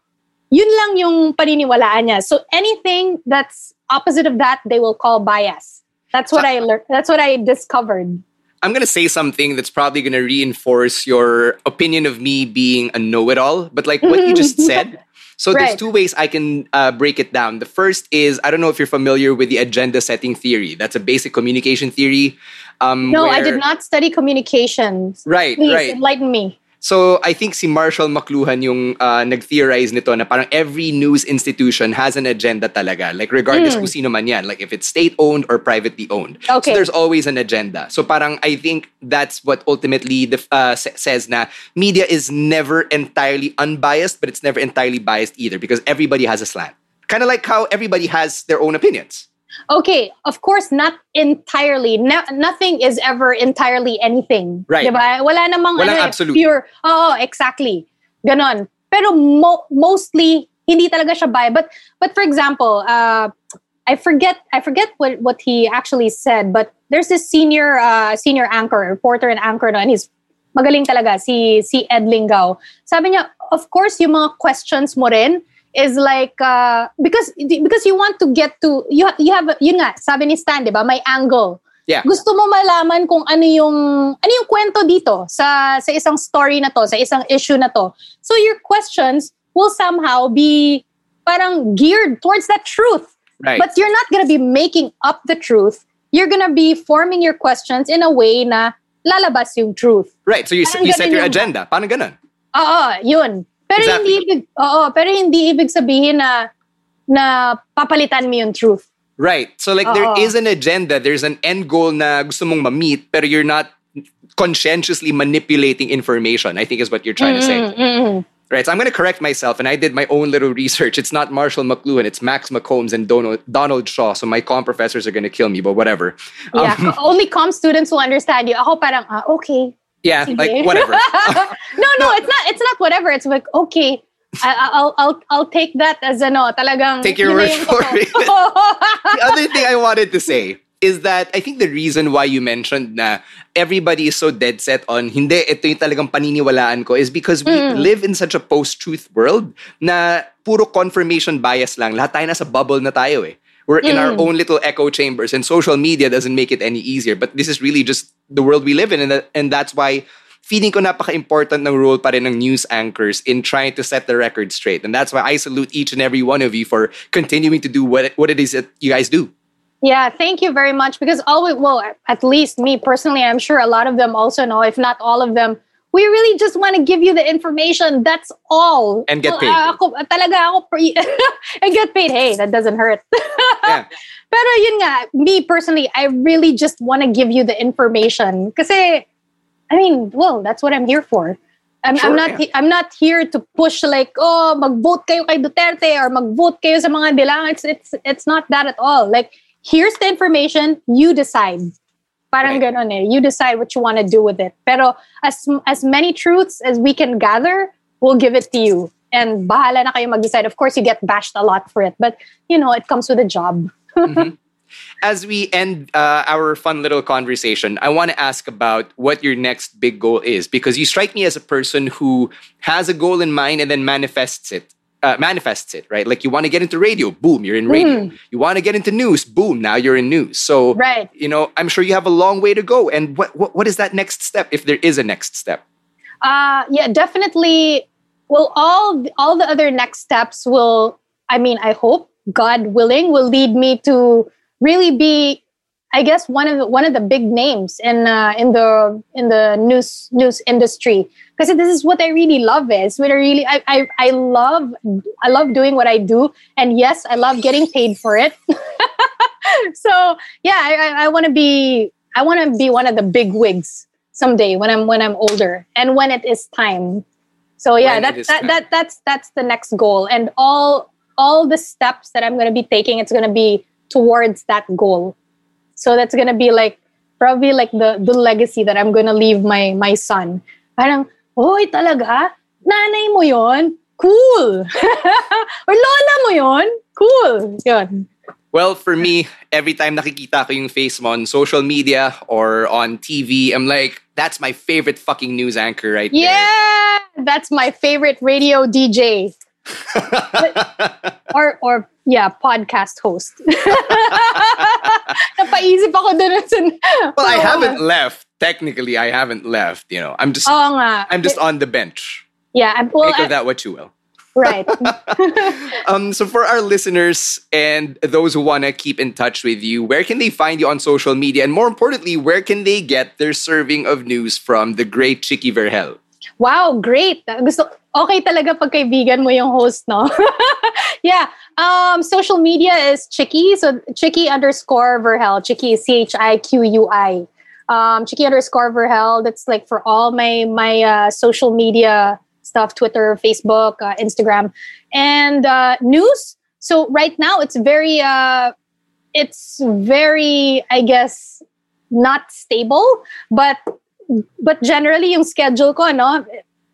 Speaker 1: yun lang yung paniniwalaan niya. So, anything that's opposite of that, they will call bias. That's what I learned. That's what I discovered.
Speaker 3: I'm going to say something that's probably going to reinforce your opinion of me being a know it all. But like what you <laughs> just said, So there's two ways I can uh, break it down. The first is I don't know if you're familiar with the agenda setting theory. That's a basic communication theory. Um,
Speaker 1: No, I did not study communications.
Speaker 3: Right,
Speaker 1: Please
Speaker 3: right.
Speaker 1: enlighten me.
Speaker 3: So I think si Marshall McLuhan yung uh, nag-theorize nito na parang every news institution has an agenda talaga. Like regardless kung sino man yan. Like if it's state-owned or privately owned.
Speaker 1: Okay.
Speaker 3: So there's always an agenda. So parang I think that's what ultimately the, uh, sa- says na media is never entirely unbiased but it's never entirely biased either because everybody has a slant. Kind of like how everybody has their own opinions.
Speaker 1: Okay, of course, not entirely. No, nothing is ever entirely anything.
Speaker 3: Right.
Speaker 1: Diba? Wala namang
Speaker 3: Walang
Speaker 1: ano, eh,
Speaker 3: absolute.
Speaker 1: pure. Oo, exactly. Ganon. Pero mo- mostly, hindi talaga siya biased. But, but for example, uh, I forget I forget what, what he actually said, but there's this senior uh, senior anchor, reporter and anchor no, and he's magaling talaga, si, si Ed Lingao. Sabi niya, of course, yung mga questions mo rin is like, uh, because because you want to get to, you, you have, yun nga, sabi ni Stan, di ba, may angle.
Speaker 3: Yeah.
Speaker 1: Gusto mo malaman kung ano yung, ano yung kwento dito sa, sa isang story na to, sa isang issue na to. So your questions will somehow be parang geared towards that truth.
Speaker 3: Right.
Speaker 1: But you're not gonna be making up the truth. You're gonna be forming your questions in a way na lalabas yung truth.
Speaker 3: right. So you,
Speaker 1: Parang
Speaker 3: you set your
Speaker 1: yung-
Speaker 3: agenda. Paano ganun?
Speaker 1: Oo, yun. Pero
Speaker 3: Exactly.
Speaker 1: hindi ibig, oo, pero hindi ibig sabihin na na papalitan mo yung truth.
Speaker 3: Right. So like there
Speaker 1: Oo.
Speaker 3: is an agenda, there's an end goal na gusto mong ma-meet, pero you're not conscientiously manipulating information, I think is what you're trying to say.
Speaker 1: Mm-mm.
Speaker 3: Right. So I'm going to correct myself, and I did my own little research. It's not Marshall McLuhan, it's Max McCombs and Donald, Donald Shaw. So my com professors are going to kill me, but whatever.
Speaker 1: Yeah,
Speaker 3: Um, <laughs>
Speaker 1: only com students will understand you. Ako parang, ah, okay.
Speaker 3: Yeah,
Speaker 1: Sige.
Speaker 3: like whatever. <laughs>
Speaker 1: no, no, it's not. It's not whatever. It's like okay. I, I'll I'll I'll take that as ano talagang
Speaker 3: Take your word for it. <laughs> the other thing I wanted to say is that I think the reason why you mentioned na everybody is so dead set on hindi ito yung talagang paniniwalaan ko is because we live in such a post-truth world na puro confirmation bias lang. Lahat tayo nasa bubble na tayo eh. We're in our mm. own little echo chambers and social media doesn't make it any easier. But this is really just the world we live in and, that, and that's why feeling ko napaka-important ng role pa rin ng news anchors in trying to set the record straight. And that's why I salute each and every one of you for continuing to do what, what it is that you guys do.
Speaker 1: Yeah, thank you very much. Because always, well, at least me personally, I'm sure a lot of them also know, if not all of them, we really just want to give you the information. That's all.
Speaker 3: And get paid.
Speaker 1: ah, ako, talaga ako, pre- <laughs> and get paid. Hey, that doesn't hurt. <laughs>
Speaker 3: Yeah.
Speaker 1: Pero yun nga, me personally, I really just want to give you the information. Kasi, I mean, well, that's what I'm here for. I'm,
Speaker 3: Sure,
Speaker 1: I'm not
Speaker 3: yeah.
Speaker 1: I'm not here to push like, oh, mag-vote kayo kay Duterte or mag-vote kayo sa mga dilang. It's, it's, it's not that at all. Like, here's the information, you decide. Parang
Speaker 3: Right.
Speaker 1: ganon eh. You decide what you want to do with it. Pero as, as many truths as we can gather, we'll give it to you. And bahala na kayo mag-decide. Of course, you get bashed a lot for it. But, you know, it comes with a job. <laughs>
Speaker 3: As we end uh, our fun little conversation, I want to ask about what your next big goal is because you strike me as a person who has a goal in mind and then manifests it. Uh, manifests it, right? Like you want to get into radio, boom, you're in radio. You want to get into news, boom, now you're in news. So,
Speaker 1: Right.
Speaker 3: you know, I'm sure you have a long way to go. And what, what, what is that next step, if there is a next step?
Speaker 1: Uh, yeah, definitely. Well, all all the other next steps will. I mean, I hope God willing will lead me to really be, I guess one of the, one of the big names in uh, in the in the news news industry because this is what I really love. Is what I really I, I I love I love doing what I do, and yes, I love getting paid for it. <laughs> so yeah, I I, I want to be I want to be one of the big wigs someday when I'm when I'm older and when it is time. So yeah, that, that,
Speaker 3: time.
Speaker 1: that that's that's the next goal, and all all the steps that I'm going to be taking, it's going to be towards that goal. So that's going to be like probably like the the legacy that I'm going to leave my my son. Parang, oy talaga, nanay mo yon, cool. <laughs> or lola mo yon, cool. Yun.
Speaker 3: Well, for me, every time nakikita ko yung face mo on social media or on TV, I'm like, that's my favorite fucking news anchor right
Speaker 1: Yeah, that's my favorite radio DJ. <laughs> or or yeah, podcast host. <laughs> <laughs> Napaisip ako dun. sa-
Speaker 3: Well, I haven't left. Technically, I haven't left. You know, I'm just,
Speaker 1: Oo nga.
Speaker 3: I'm just on the bench.
Speaker 1: Yeah, I'm- well,
Speaker 3: Make of that what you will.
Speaker 1: Right. <laughs>
Speaker 3: um, so for our listeners and those who want to keep in touch with you, where can they find you on social media? And more importantly, where can they get their serving of news from the great Chicky Vergel?
Speaker 1: Wow, great. Gusto, okay talaga pag kaibigan mo yung host, no? <laughs> yeah. Um, social media is Chicky. So Chicky underscore Vergel. Chicky is C-H-I-Q-U-I. Um, Chicky underscore Vergel. That's like for all my my uh, social media stuff Twitter, Facebook, uh, Instagram, and uh, news. So right now it's very, uh, it's very, I guess, not stable, but but generally yung schedule ko no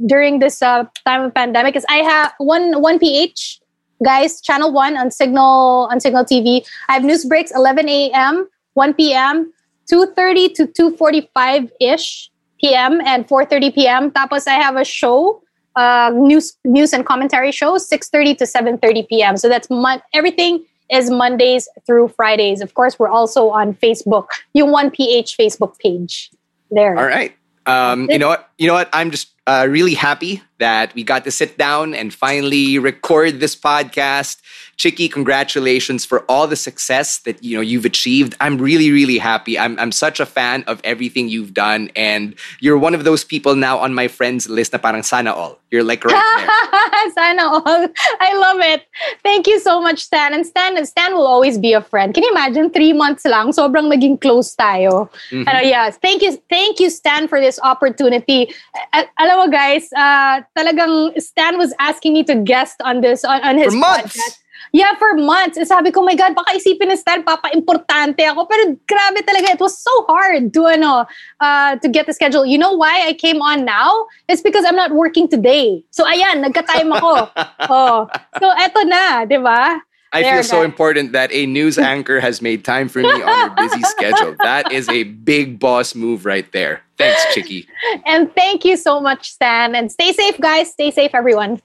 Speaker 1: during this uh, time of pandemic is I have one one PH guys channel one on Signal on Signal TV. I have news breaks 11 a.m., 1 p.m., 2:30 to 2:45 ish p.m. and 4:30 p.m. Tapos I have a show uh, news news and commentary shows 6.30 to 7.30 p.m so that's mon- everything is mondays through fridays of course we're also on facebook you 1ph facebook page there
Speaker 3: all right um, you know what you know what i'm just uh, really happy that we got to sit down and finally record this podcast. Chicky, congratulations for all the success that you know you've achieved. I'm really, really happy. I'm I'm such a fan of everything you've done, and you're one of those people now on my friends list na parang sana all. You're like right there. <laughs>
Speaker 1: sana all. <laughs> I love it. Thank you so much, Stan. And Stan, Stan will always be a friend. Can you imagine three months lang, sobrang naging close tayo. Mm-hmm. Ano, yeah. Thank you, thank you, Stan, for this opportunity. alam guys, uh, talagang Stan was asking me to guest on this on, on his
Speaker 3: for months. podcast.
Speaker 1: Yeah, for months. And sabi ko, my God, baka isipin ni Stan, papa-importante ako. Pero grabe talaga, it was so hard to, ano, uh, to get the schedule. You know why I came on now? It's because I'm not working today. So ayan, nagka-time ako. <laughs> oh. So eto na, di ba?
Speaker 3: I there, feel so important that a news <laughs> anchor has made time for me on your busy schedule. That is a big boss move right there. Thanks, Chicky. <laughs>
Speaker 1: and thank you so much, Stan. And stay safe, guys. Stay safe, everyone.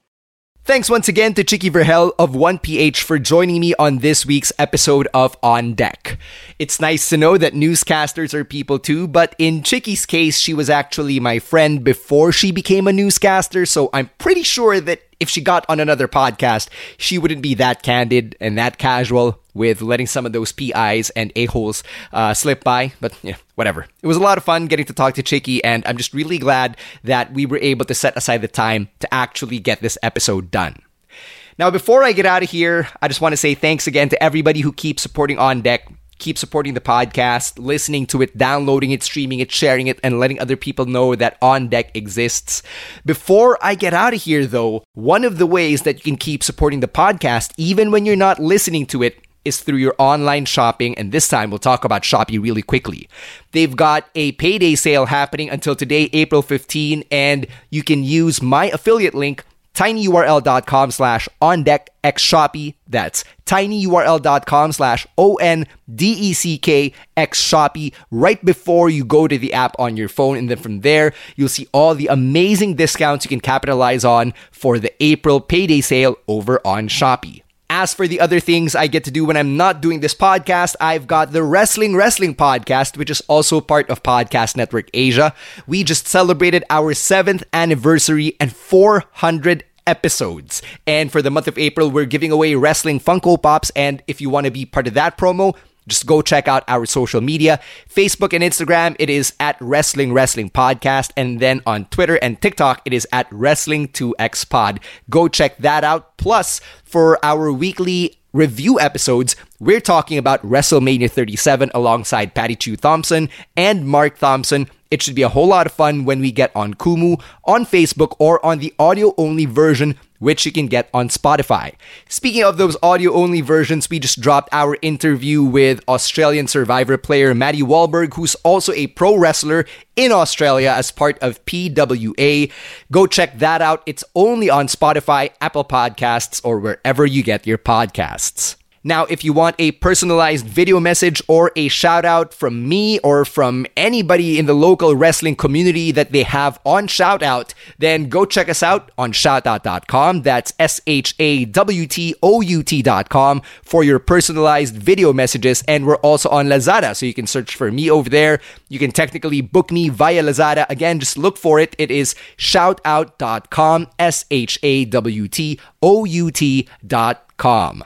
Speaker 3: Thanks once again to Chicky Vergel of 1PH for joining me on this week's episode of On Deck. It's nice to know that newscasters are people too, but in Chicky's case, she was actually my friend before she became a newscaster, so I'm pretty sure that if she got on another podcast, she wouldn't be that candid and that casual with letting some of those PIs and a-holes uh, slip by. But yeah, whatever. It was a lot of fun getting to talk to Chicky, and I'm just really glad that we were able to set aside the time to actually get this episode done. Now, before I get out of here, I just want to say thanks again to everybody who keeps supporting On Deck keep supporting the podcast, listening to it, downloading it, streaming it, sharing it, and letting other people know that On Deck exists. Before I get out of here, though, one of the ways that you can keep supporting the podcast, even when you're not listening to it, is through your online shopping. And this time we'll talk about Shopee really quickly. They've got a payday sale happening until today, April 15, and you can use my affiliate link tinyurl.com slash on deck x Shopee. That's tinyurl.com slash O N D E C K X Shopee right before you go to the app on your phone. And then from there, you'll see all the amazing discounts you can capitalize on for the April payday sale over on Shopee. As for the other things I get to do when I'm not doing this podcast, I've got the Wrestling Wrestling podcast, which is also part of Podcast Network Asia. We just celebrated our seventh anniversary and 400 episodes. And for the month of April, we're giving away wrestling Funko Pops. And if you want to be part of that promo, just go check out our social media Facebook and Instagram, it is at Wrestling Wrestling Podcast. And then on Twitter and TikTok, it is at Wrestling2X Pod. Go check that out. Plus, for our weekly review episodes, we're talking about WrestleMania 37 alongside Patty Chu Thompson and Mark Thompson. It should be a whole lot of fun when we get on Kumu, on Facebook, or on the audio only version which you can get on Spotify. Speaking of those audio only versions, we just dropped our interview with Australian Survivor player Maddie Wahlberg, who's also a pro wrestler in Australia as part of PWA. Go check that out. It's only on Spotify, Apple Podcasts, or wherever you get your podcasts. Now, if you want a personalized video message or a shout out from me or from anybody in the local wrestling community that they have on Shawtout, then go check us out on shawtout.com. That's S H A W T O U T.com for your personalized video messages. And we're also on Lazada, so you can search for me over there. You can technically book me via Lazada. Again, just look for it. It is shawtout.com, S H A W T O U T.com.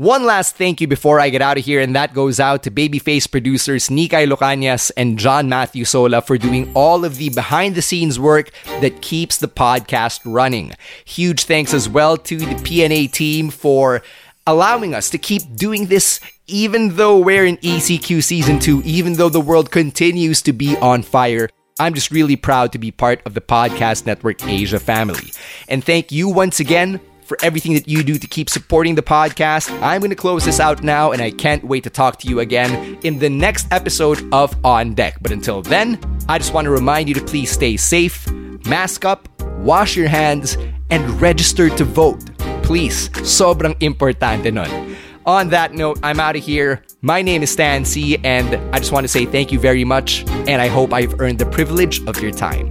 Speaker 3: One last thank you before I get out of here, and that goes out to Babyface producers Nikay Locanias and John Matthew Sola for doing all of the behind the scenes work that keeps the podcast running. Huge thanks as well to the PNA team for allowing us to keep doing this even though we're in ECQ season 2, even though the world continues to be on fire. I'm just really proud to be part of the Podcast Network Asia family. And thank you once again for everything that you do to keep supporting the podcast. I'm going to close this out now, and I can't wait to talk to you again in the next episode of On Deck. But until then, I just want to remind you to please stay safe, mask up, wash your hands, and register to vote. Please, sobrang importante nun. On that note, I'm out of here. My name is Stan Sy, and I just want to say thank you very much, and I hope I've earned the privilege of your time.